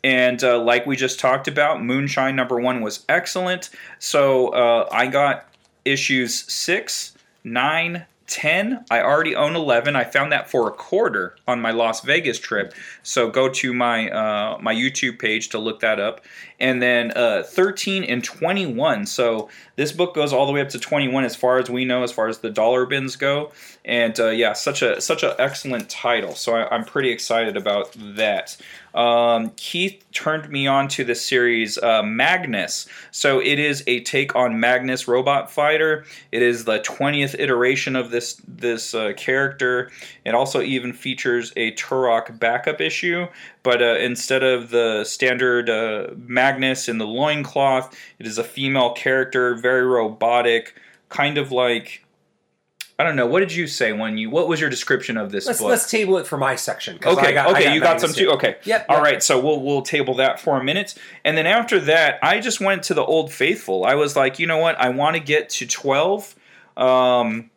And uh, like we just talked about, Moonshine number one was excellent. So uh, I got issues six, nine, 10. I already own 11. I found that for a quarter on my Las Vegas trip. So go to my uh, my YouTube page to look that up. And then uh, 13 and 21. So this book goes all the way up to 21 as far as we know, as far as the dollar bins go. And uh, yeah, such a such an excellent title. So I, I'm pretty excited about that. Um, Keith turned me on to the series uh, Magnus. So it is a take on Magnus Robot Fighter. It is the 20th iteration of this this uh, character. It also even features a Turok backup issue, but uh, instead of the standard uh, Magnus in the loincloth, it is a female character, very robotic, kind of like I don't know. What did you say when you? What was your description of this Let's book? let's table it for my section. Okay, I got- I okay, you got some too. Okay, Yep, All yep. right, so we'll we'll table that for a minute, and then after that, I just went to the Old Faithful. I was like, you know what? I want to get to twelve. Um,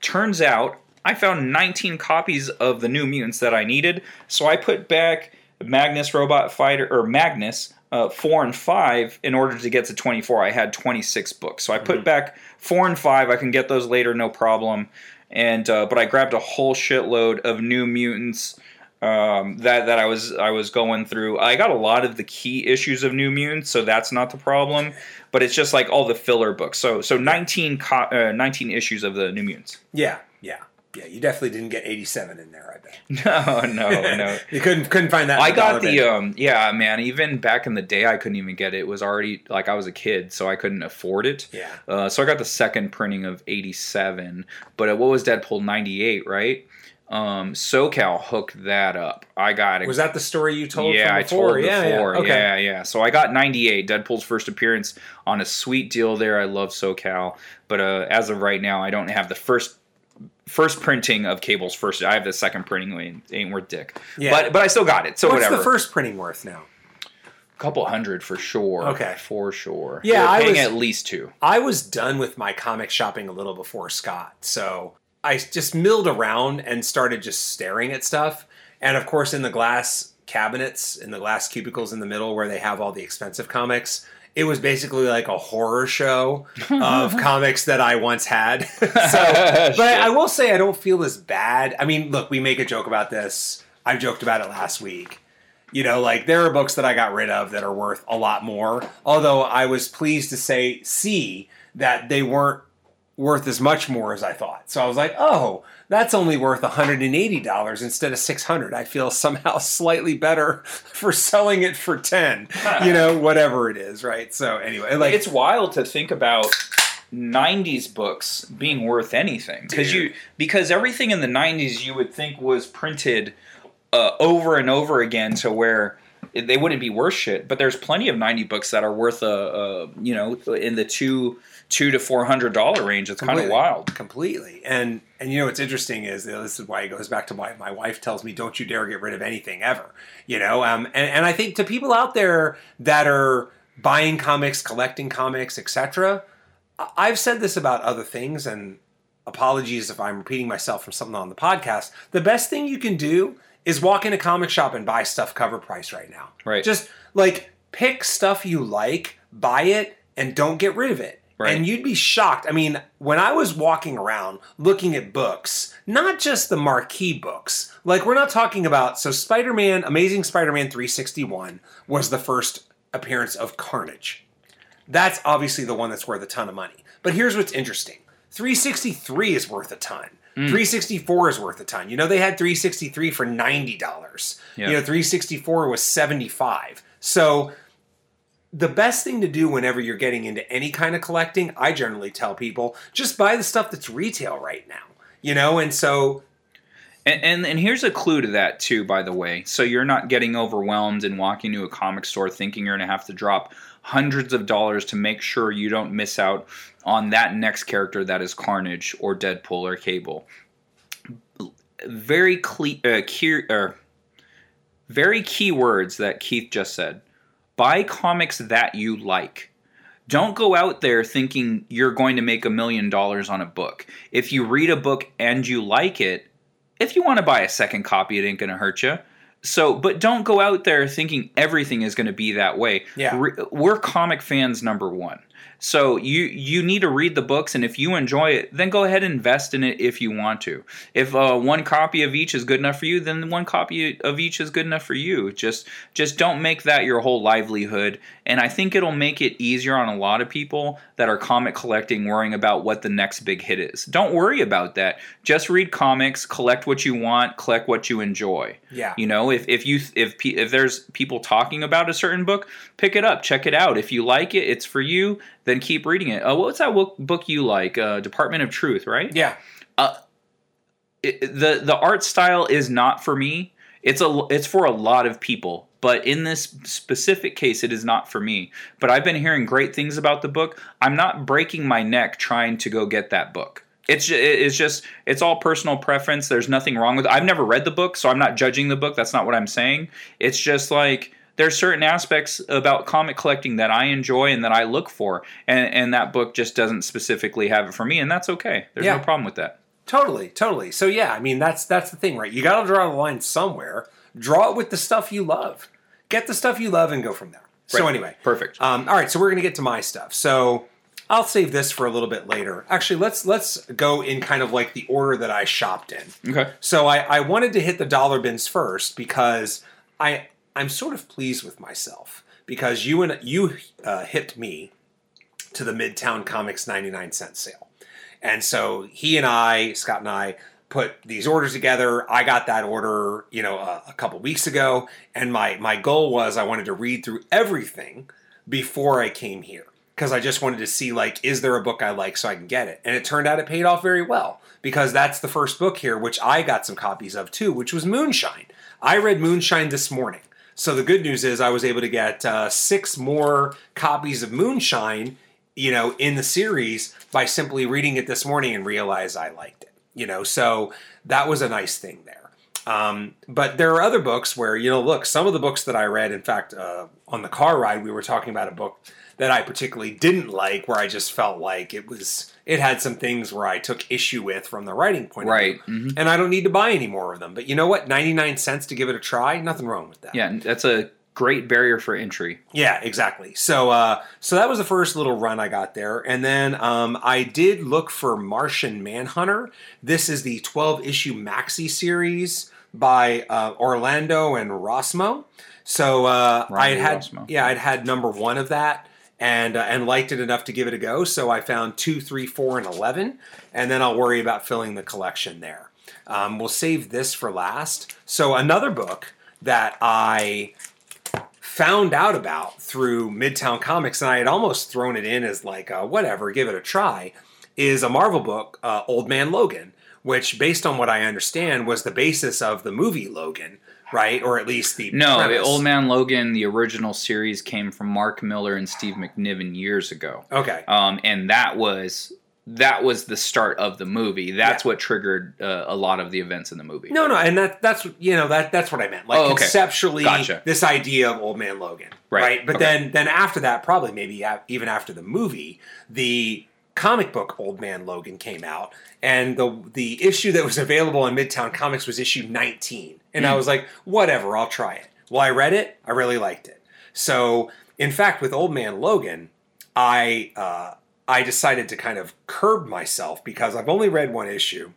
turns out I found 19 copies of the New Mutants that I needed, so I put back Magnus Robot Fighter or Magnus uh, four and five in order to get to 24. I had 26 books, so I put Mm-hmm. back four and five. I can get those later, no problem. And uh, but I grabbed a whole shitload of New Mutants um, that that I was I was going through. I got a lot of the key issues of New Mutants, so that's not the problem. But it's just like all the filler books. So so 19 co- uh, 19 issues of the New Mutants. Yeah, yeah, yeah. You definitely didn't get 87 in there. I bet. No, no, no. you couldn't couldn't find that. I got the um yeah man even back in the day I couldn't even get it. It was already like I was a kid so I couldn't afford it. Yeah. Uh, so I got the second printing of 87, but uh, what was Deadpool 98, right? Um, SoCal hooked that up. I got it. Was that the story you told? yeah, from I told yeah, before. Yeah, okay. yeah, yeah. So I got 98, Deadpool's first appearance on a sweet deal there. I love SoCal, but uh, as of right now, I don't have the first first printing of Cable's first. I have the second printing. Ain't, ain't worth dick. Yeah. But but I still got it. So What's whatever. the first printing worth now? A couple hundred for sure. Okay. for sure. Yeah, I paying was- at least two. I was done with my comic shopping a little before Scott, so I just milled around and started just staring at stuff. And of course, in the glass cabinets, in the glass cubicles in the middle where they have all the expensive comics, it was basically like a horror show of comics that I once had. so, but I, I will say I don't feel as bad. I mean, look, we make a joke about this. I joked about it last week. You know, like there are books that I got rid of that are worth a lot more. Although I was pleased to say, see that they weren't worth as much more as I thought. So I was like, oh, that's only worth $180 instead of 600. I feel somehow slightly better for selling it for 10. you know, whatever it is, right? So anyway, like it's wild to think about 90s books being worth anything because you because everything in the 90s you would think was printed uh, over and over again to where they wouldn't be worth shit but there's plenty of 90 books that are worth a, a you know in the two two to four hundred dollar range it's kind of wild completely. And and you know what's interesting is you know, this is why it goes back to why my wife tells me don't you dare get rid of anything ever. You know, um, and and I think to people out there that are buying comics, collecting comics, etc. I've said this about other things, and apologies if I'm repeating myself from something on the podcast. The best thing you can do is walk in a comic shop and buy stuff cover price right now. Right. Just like pick stuff you like, buy it, and don't get rid of it. Right. And you'd be shocked. I mean, when I was walking around looking at books, not just the marquee books, like we're not talking about. So, Spider Man, Amazing Spider Man 361 was the first appearance of Carnage. That's obviously the one that's worth a ton of money. But here's what's interesting 363 is worth a ton. Hmm. 364 is worth a ton. You know, they had 363 for $90. Yeah. You know, 364 was 75. So the best thing to do whenever you're getting into any kind of collecting, I generally tell people, just buy the stuff that's retail right now. You know, and so And, and and here's a clue to that too, by the way. So you're not getting overwhelmed and walking to a comic store thinking you're going to have to drop hundreds of dollars to make sure you don't miss out on that next character that is Carnage or Deadpool or Cable. Very cle- uh, key, uh, very key words that Keith just said. Buy comics that you like. Don't go out there thinking you're going to make a million dollars on a book. If you read a book and you like it, if you want to buy a second copy, it ain't going to hurt you. So, but don't go out there thinking everything is going to be that way. Yeah. We're comic fans number one. So you you need to read the books, and if you enjoy it, then go ahead and invest in it if you want to. If uh, one copy of each is good enough for you, then one copy of each is good enough for you. Just just don't make that your whole livelihood. And I think it'll make it easier on a lot of people that are comic collecting, worrying about what the next big hit is. Don't worry about that. Just read comics, collect what you want, collect what you enjoy. Yeah. You know, if if you if if there's people talking about a certain book, pick it up, check it out. If you like it, it's for you. Then keep reading it. Uh, what's that book, book you like? Uh, Department of Truth, right? yeah. It- the the art style is not for me. It's a it's for a lot of people, but in this specific case, it is not for me. But I've been hearing great things about the book. I'm not breaking my neck trying to go get that book. It's ju- it's just it's all personal preference. There's nothing wrong with. I've never read the book, so I'm not judging the book. That's not what I'm saying. It's just like there's certain aspects about comic collecting that I enjoy and that I look for, and and that book just doesn't specifically have it for me, and that's okay. There's Yeah. no problem with that. Totally, totally. So yeah, I mean that's that's the thing, right? You got to draw the line somewhere. Draw it with the stuff you love. Get the stuff you love and go from there. So anyway, Perfect. um, all right. So we're gonna get to my stuff. So I'll save this for a little bit later. Actually, let's let's go in kind of like the order that I shopped in. Okay. So I, I wanted to hit the dollar bins first because I I'm sort of pleased with myself because you and you uh, me to the Midtown Comics 99 cent sale. And so he and I, Scott and I, put these orders together. I got that order, you know, a, a couple weeks ago, and my my goal was I wanted to read through everything before I came here because I just wanted to see like is there a book I like so I can get it. And it turned out it paid off very well because that's the first book here which I got some copies of too, which was Moonshine. I read Moonshine this morning. So the good news is I was able to get uh, six more copies of Moonshine, you know, in the series by simply reading it this morning and realize I liked it. You know, so that was a nice thing there. Um, but there are other books where you know, look, some of the books that I read. In fact, uh, on the car ride, we were talking about a book that I particularly didn't like, where I just felt like it was it had some things where I took issue with from the writing point Right. of view, Mhm. and I don't need to buy any more of them. But you know what? Ninety nine cents to give it a try, nothing wrong with that. Yeah, that's a great barrier for entry. Yeah, exactly. So, uh, so that was the first little run I got there, and then um, I did look for Martian Manhunter. This is the twelve issue maxi series by uh, Orlando and Rossmo. So uh, I had yeah, I'd had number one of that. And, uh, and liked it enough to give it a go. So I found two, three, four, and eleven, and then I'll worry about filling the collection there. Um, we'll save this for last. So another book that I found out about through Midtown Comics, and I had almost thrown it in as like, whatever, give it a try, is a Marvel book, uh, Old Man Logan, which, based on what I understand, was the basis of the movie Logan, right? Or at least the No, premise. Old Man Logan, the original series came from Mark Millar and Steve McNiven years ago, Okay, um, and that was that was the start of the movie. That's Yeah. what triggered uh, a lot of the events in the movie. no, no, and that that's you know that that's what I meant. Like Oh, okay. conceptually, Gotcha. this idea of Old Man Logan, Right, But okay. then then after that, probably maybe even after the movie, the comic book Old Man Logan came out, and the the issue that was available in Midtown Comics was issue 19, and Hmm. I was like, whatever, I'll try it. Well, I read it, I really liked it. So, in fact, with Old Man Logan, I uh, I decided to kind of curb myself because I've only read one issue.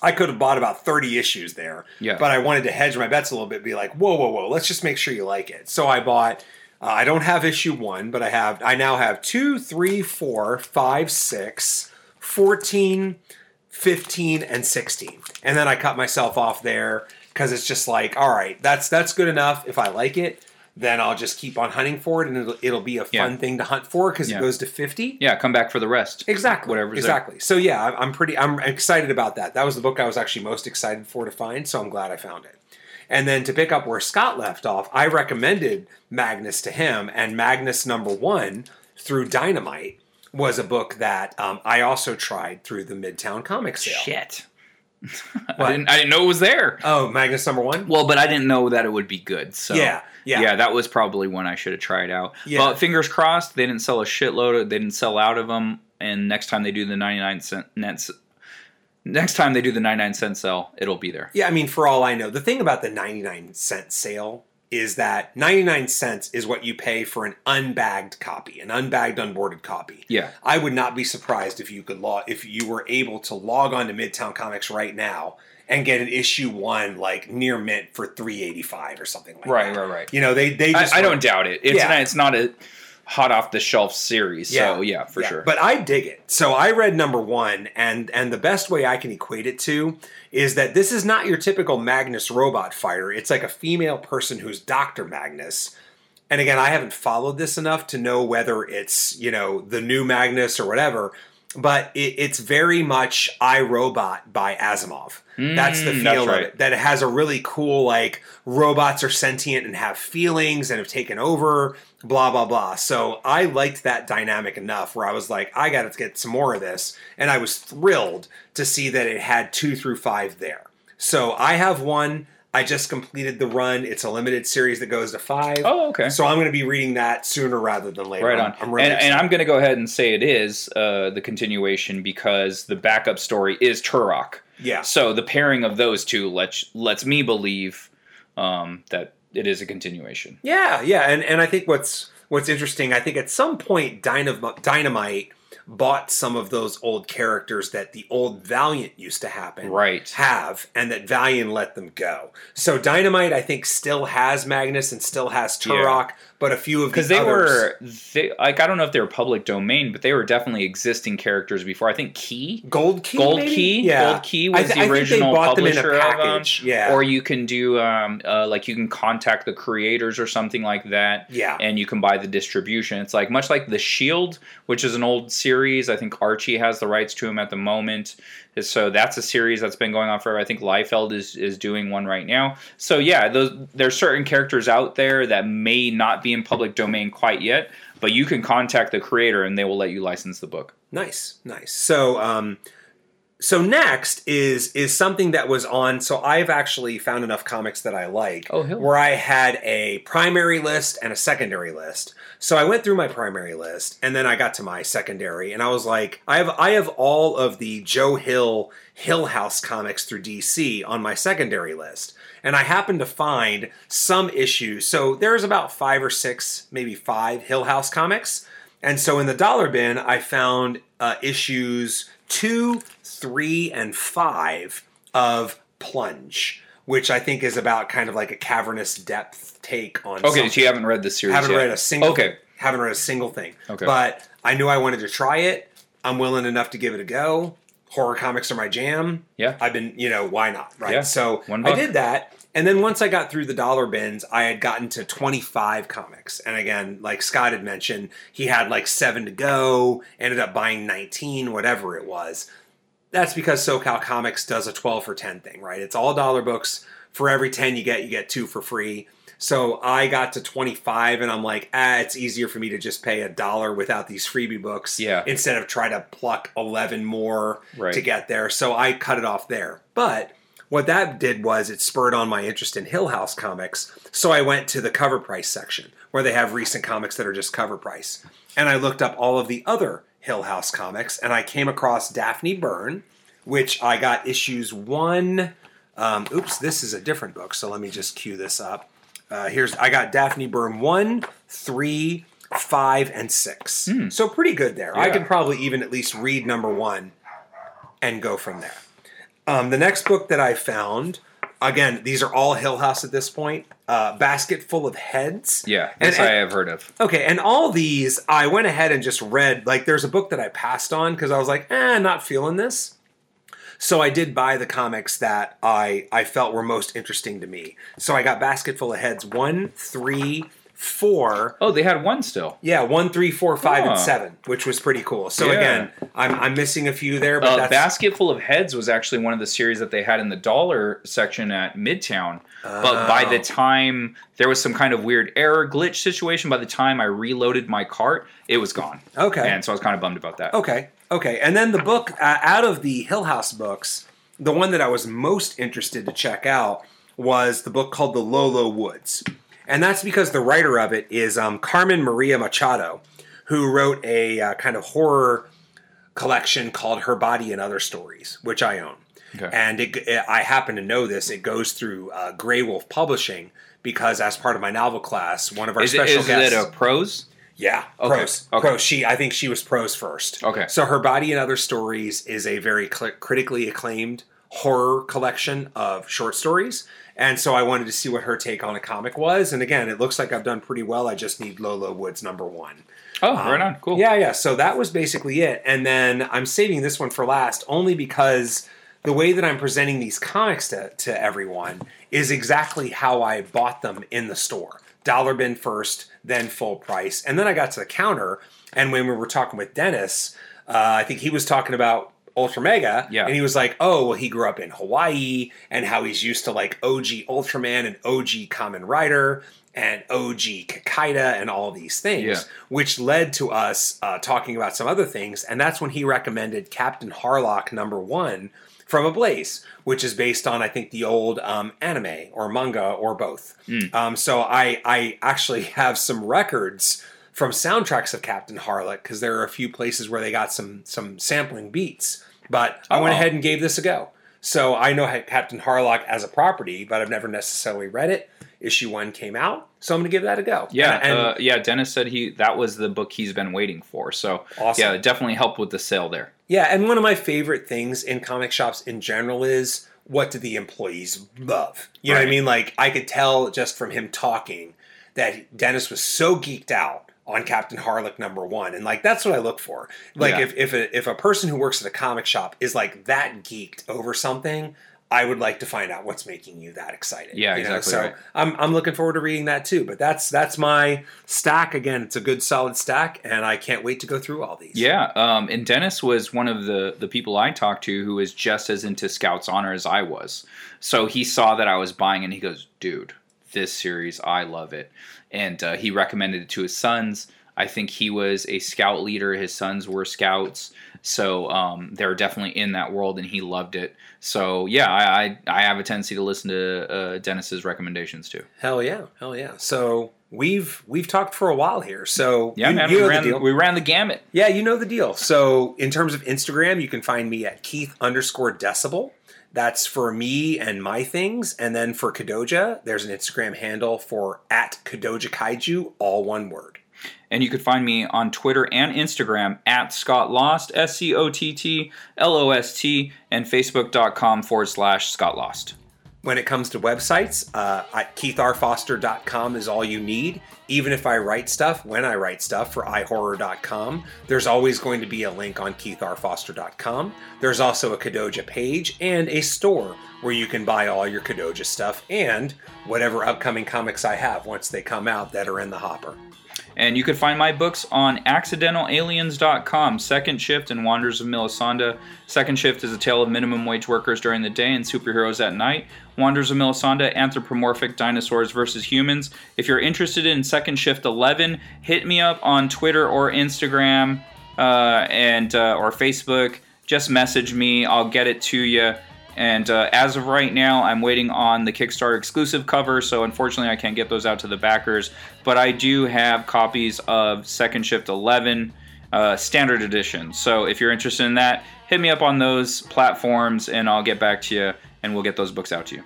I could have bought about 30 issues there, Yeah. but I wanted to hedge my bets a little bit, be like, whoa, whoa, whoa, let's just make sure you like it. So I bought, uh, I don't have issue one, but I have, I now have two, three, four, five, six, 14, 15, and 16. And then I cut myself off there because it's just like, all right, that's that's good enough. If I like it, then I'll just keep on hunting for it, and it'll, it'll be a fun Yeah. thing to hunt for because Yeah. it goes to 50. Yeah, come back for the rest. Exactly. Whatever's there. exactly. So yeah, I'm pretty. I'm excited about that. That was the book I was actually most excited for to find. So I'm glad I found it. And then to pick up where Scott left off, I recommended Magnus to him, and Magnus number one through Dynamite was a book that um, I also tried through the Midtown Comic Sale. Shit. I didn't, I didn't know it was there. Oh, Magnus number one. Well, but I didn't know that it would be good. So Yeah, yeah. yeah, that was probably one I should have tried out. Yeah. But fingers crossed, they didn't sell a shitload. Of, they didn't sell out of them. And next time they do the ninety nine cent nets, next time they do the ninety nine cent sale, it'll be there. Yeah, I mean, for all I know, the thing about the 99 cent sale is that 99 cents is what you pay for an unbagged copy, an unbagged, unboarded copy. Yeah. I would not be surprised if you could log if you were able to log on to Midtown Comics right now and get an issue one like near mint for 385 or something like Right, that. right, right. You know, they they I, just I don't doubt it. It's Yeah. not, it's not a hot off the shelf series. So yeah, for Yeah, sure. But I dig it. So I read number one, and and the best way I can equate it to is that this is not your typical Magnus robot fighter. It's like a female person who's Doctor Magnus. And again, I haven't followed this enough to know whether it's you know the new Magnus or whatever. But it, it's very much I Robot by Asimov. that's the Mm, feel that's of right. it. That it has a really cool like robots are sentient and have feelings and have taken over. Blah blah blah. So I liked that dynamic enough where I was like, I got to get some more of this, and I was thrilled to see that it had two through five there. So I have one. I just completed the run. It's a limited series that goes to five. Oh, okay. So I'm going to be reading that sooner rather than later. Right I'm- on. I'm, really and, and. I'm going to go ahead and say it is uh, the continuation because the backup story is Turok. yeah. So the pairing of those two lets lets me believe um, that it is a continuation. Yeah, yeah, and and I think what's what's interesting, I think at some point Dynam- Dynamite bought some of those old characters that the old Valiant used to happen Right. have, and that Valiant let them go. So Dynamite, I think, still has Magnus and still has Turok, but a few of Because the they others, were, they, like, I don't know if they were public domain, but they were definitely existing characters before. I think Key, Gold Key, Gold maybe? Key, yeah. Gold Key was th- the original bought them in a publisher of them. yeah. Or you can do, um, uh, like, you can contact the creators or something like that. Yeah. And you can buy the distribution. It's like much like the Shield, which is an old series. I think Archie has the rights to him at the moment. So that's a series that's been going on forever. I think Liefeld is is doing one right now. So yeah, those there's certain characters out there that may not be in public domain quite yet, but you can contact the creator and they will let you license the book. Nice, nice. So, um, so next is is something that was on. So I've actually found enough comics that I like, Oh, where I had a primary list and a secondary list. So I went through my primary list, and then I got to my secondary, and I was like, I have I have all of the Joe Hill Hill House comics through DC on my secondary list. And I happened to find some issues. So there's about five or six, maybe five Hill House comics. And so in the dollar bin, I found uh, issues two, three, and five of Plunge, which I think is about kind of like a cavernous depth take on. Okay, something. so you haven't read the series haven't yet. read a single. Okay. haven't read a single thing. Okay. but I knew I wanted to try it. I'm willing enough to give it a go. Horror comics are my jam. Yeah. I've been, you know, why not, right? Yeah, So I did that. And then once I got through the dollar bins, I had gotten to 25 comics. And again, like Scott had mentioned, he had like seven to go, ended up buying 19, whatever it was. That's because SoCal Comics does a 12 for 10 thing, right? It's all dollar books. For every 10 you get, you get two for free. So I got to 25 and I'm like, ah, it's easier for me to just pay a dollar without these freebie books Yeah. instead of try to pluck 11 more Right. to get there. So I cut it off there. But what that did was it spurred on my interest in Hill House comics. So I went to the cover price section where they have recent comics that are just cover price. And I looked up all of the other Hill House comics and I came across Daphne Byrne, which I got issues one. Um, oops, this is a different book. So let me just cue this up. Uh, here's I got Daphne Byrne one, three, five, and six. So pretty good there. I. Yeah. could probably even at least read number one and go from there. Um, the next book that I found, again, these are all Hill House at this point. Uh, Basket full of heads. Yeah, and- I have heard of. Okay, and all these I went ahead and just read. Like, there's a book that I passed on because I was like, eh, not feeling this. So I did buy the comics that I I felt were most interesting to me. So I got Basket Full of Heads one, three, four. Oh, they had one still. Yeah, one, three, four, five, and seven, which was pretty cool. So Yeah. again, I'm I'm missing a few there, but Uh, that's Basket Full of Heads was actually one of the series that they had in the dollar section at Midtown. But by the Oh. time there was some kind of weird error glitch situation, by the time I reloaded my cart, it was gone. Okay. And so I was kind of bummed about that. Okay, okay. And then the book uh, out of the Hill House books, the one that I was most interested to check out was the book called The Low Low Woods, and that's because the writer of it is um, Carmen Maria Machado, who wrote a uh, kind of horror collection called Her Body and Other Stories, which I own. Okay. And it, it- I happen to know this. It goes through uh, Graywolf Publishing because, as part of my novel class, one of our Is, it, special is guests. it a prose? Yeah, Okay, prose. okay. Prose. She, I think she was prose first. Okay. So her body and other stories is a very cl- critically acclaimed horror collection of short stories, and so I wanted to see what her take on a comic was. And again, it looks like I've done pretty well. I just need Low Low Woods number one. Oh, right on. Cool. Um, Yeah, yeah. So that was basically it. And then I'm saving this one for last only because the way that I'm presenting these comics to, to everyone is exactly how I bought them in the store. Dollar bin first, then full price. And then I got to the counter, and when we were talking with Dennis, uh, I think he was talking about Ultra Mega, Yeah. and he was like, "Oh, well, he grew up in Hawaii, and how he's used to like OG Ultraman and OG Kamen Rider and OG Kikaider and all these things." Yeah. which led to us uh, talking about some other things. And that's when he recommended Captain Harlock number one from Ablaze, which is based on, I think, the old um, anime or manga or both. Um, so I, I actually have some records from soundtracks of Captain Harlock because there are a few places where they got some some sampling beats. But I went Oh. ahead and gave this a go. So I know Captain Harlock as a property, but I've never necessarily read it. Issue one came out, so I'm going to give that a go. Yeah, And- and- uh, yeah. Dennis said he that was the book he's been waiting for. So Awesome. yeah, it definitely helped with the sale there. Yeah, and one of my favorite things in comic shops in general is what do the employees love? You know what I mean? Like I could tell just from him talking that Dennis was so geeked out on Captain Harlock number one, and like that's what I look for. Like Yeah. if if a, if a person who works at a comic shop is like that geeked over something. I would like to find out what's making you that excited. Yeah, you know? exactly So right. I'm I'm looking forward to reading that too. But that's that's my stack again. It's a good solid stack, and I can't wait to go through all these. Yeah, um, and Dennis was one of the the people I talked to who was just as into Scouts Honor as I was. So he saw that I was buying, and he goes, "Dude, this series, I love it." And uh, he recommended it to his sons. I think he was a scout leader. His sons were scouts, so um, they're definitely in that world, and he loved it. So yeah, I I, I have a tendency to listen to uh, Dennis's recommendations too. Hell yeah, hell yeah. So we've we've talked for a while here. So Yeah, you, man, you we ran the we ran the gamut. yeah, you know the deal. So in terms of Instagram, you can find me at Keith underscore Decibel. That's for me and my things. And then for Kadoja, there's an Instagram handle for at Kadoja Kaiju, all one word. And you could find me on Twitter and Instagram at Scott Lost, S C O T T L O S T, and Facebook.com forward slash Scott Lost. When it comes to websites, uh, keithrfoster.com is all you need. Even if I write stuff, when I write stuff for ihorror.com, there's always going to be a link on keithrfoster.com. There's also a Kadoja page and a store where you can buy all your Kadoja stuff and whatever upcoming comics I have once they come out that are in the hopper. And you can find my books on accidentalaliens.com, Second Shift and Wonders of Melisande. Second Shift is a tale of minimum wage workers during the day and superheroes at night. Wonders of Melisande, anthropomorphic dinosaurs versus humans. If you're interested in Second Shift 11, hit me up on Twitter or Instagram uh, and uh, or Facebook. Just message me. I'll get it to you. And uh, as of right now, I'm waiting on the Kickstarter exclusive cover, so unfortunately, I can't get those out to the backers. But I do have copies of Second Shift 11 uh, Standard Edition. So if you're interested in that, hit me up on those platforms, and I'll get back to you, and we'll get those books out to you.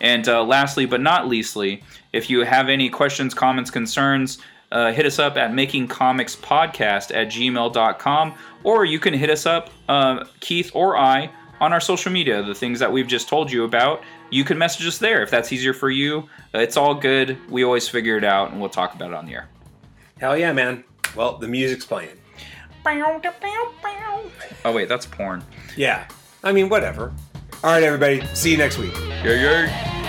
And uh, lastly, but not leastly, if you have any questions, comments, concerns, uh, hit us up at makingcomicspodcast at gmail.com, or you can hit us up, uh, Keith or I, on our social media, the things that we've just told you about. You can message us there if that's easier for you. Uh, it's all good. We always figure it out, and we'll talk about it on the air. Hell yeah, man. Well, the music's playing. Oh, wait, that's porn. Yeah. I mean, whatever. All right, everybody. See you next week. Yeah, yeah.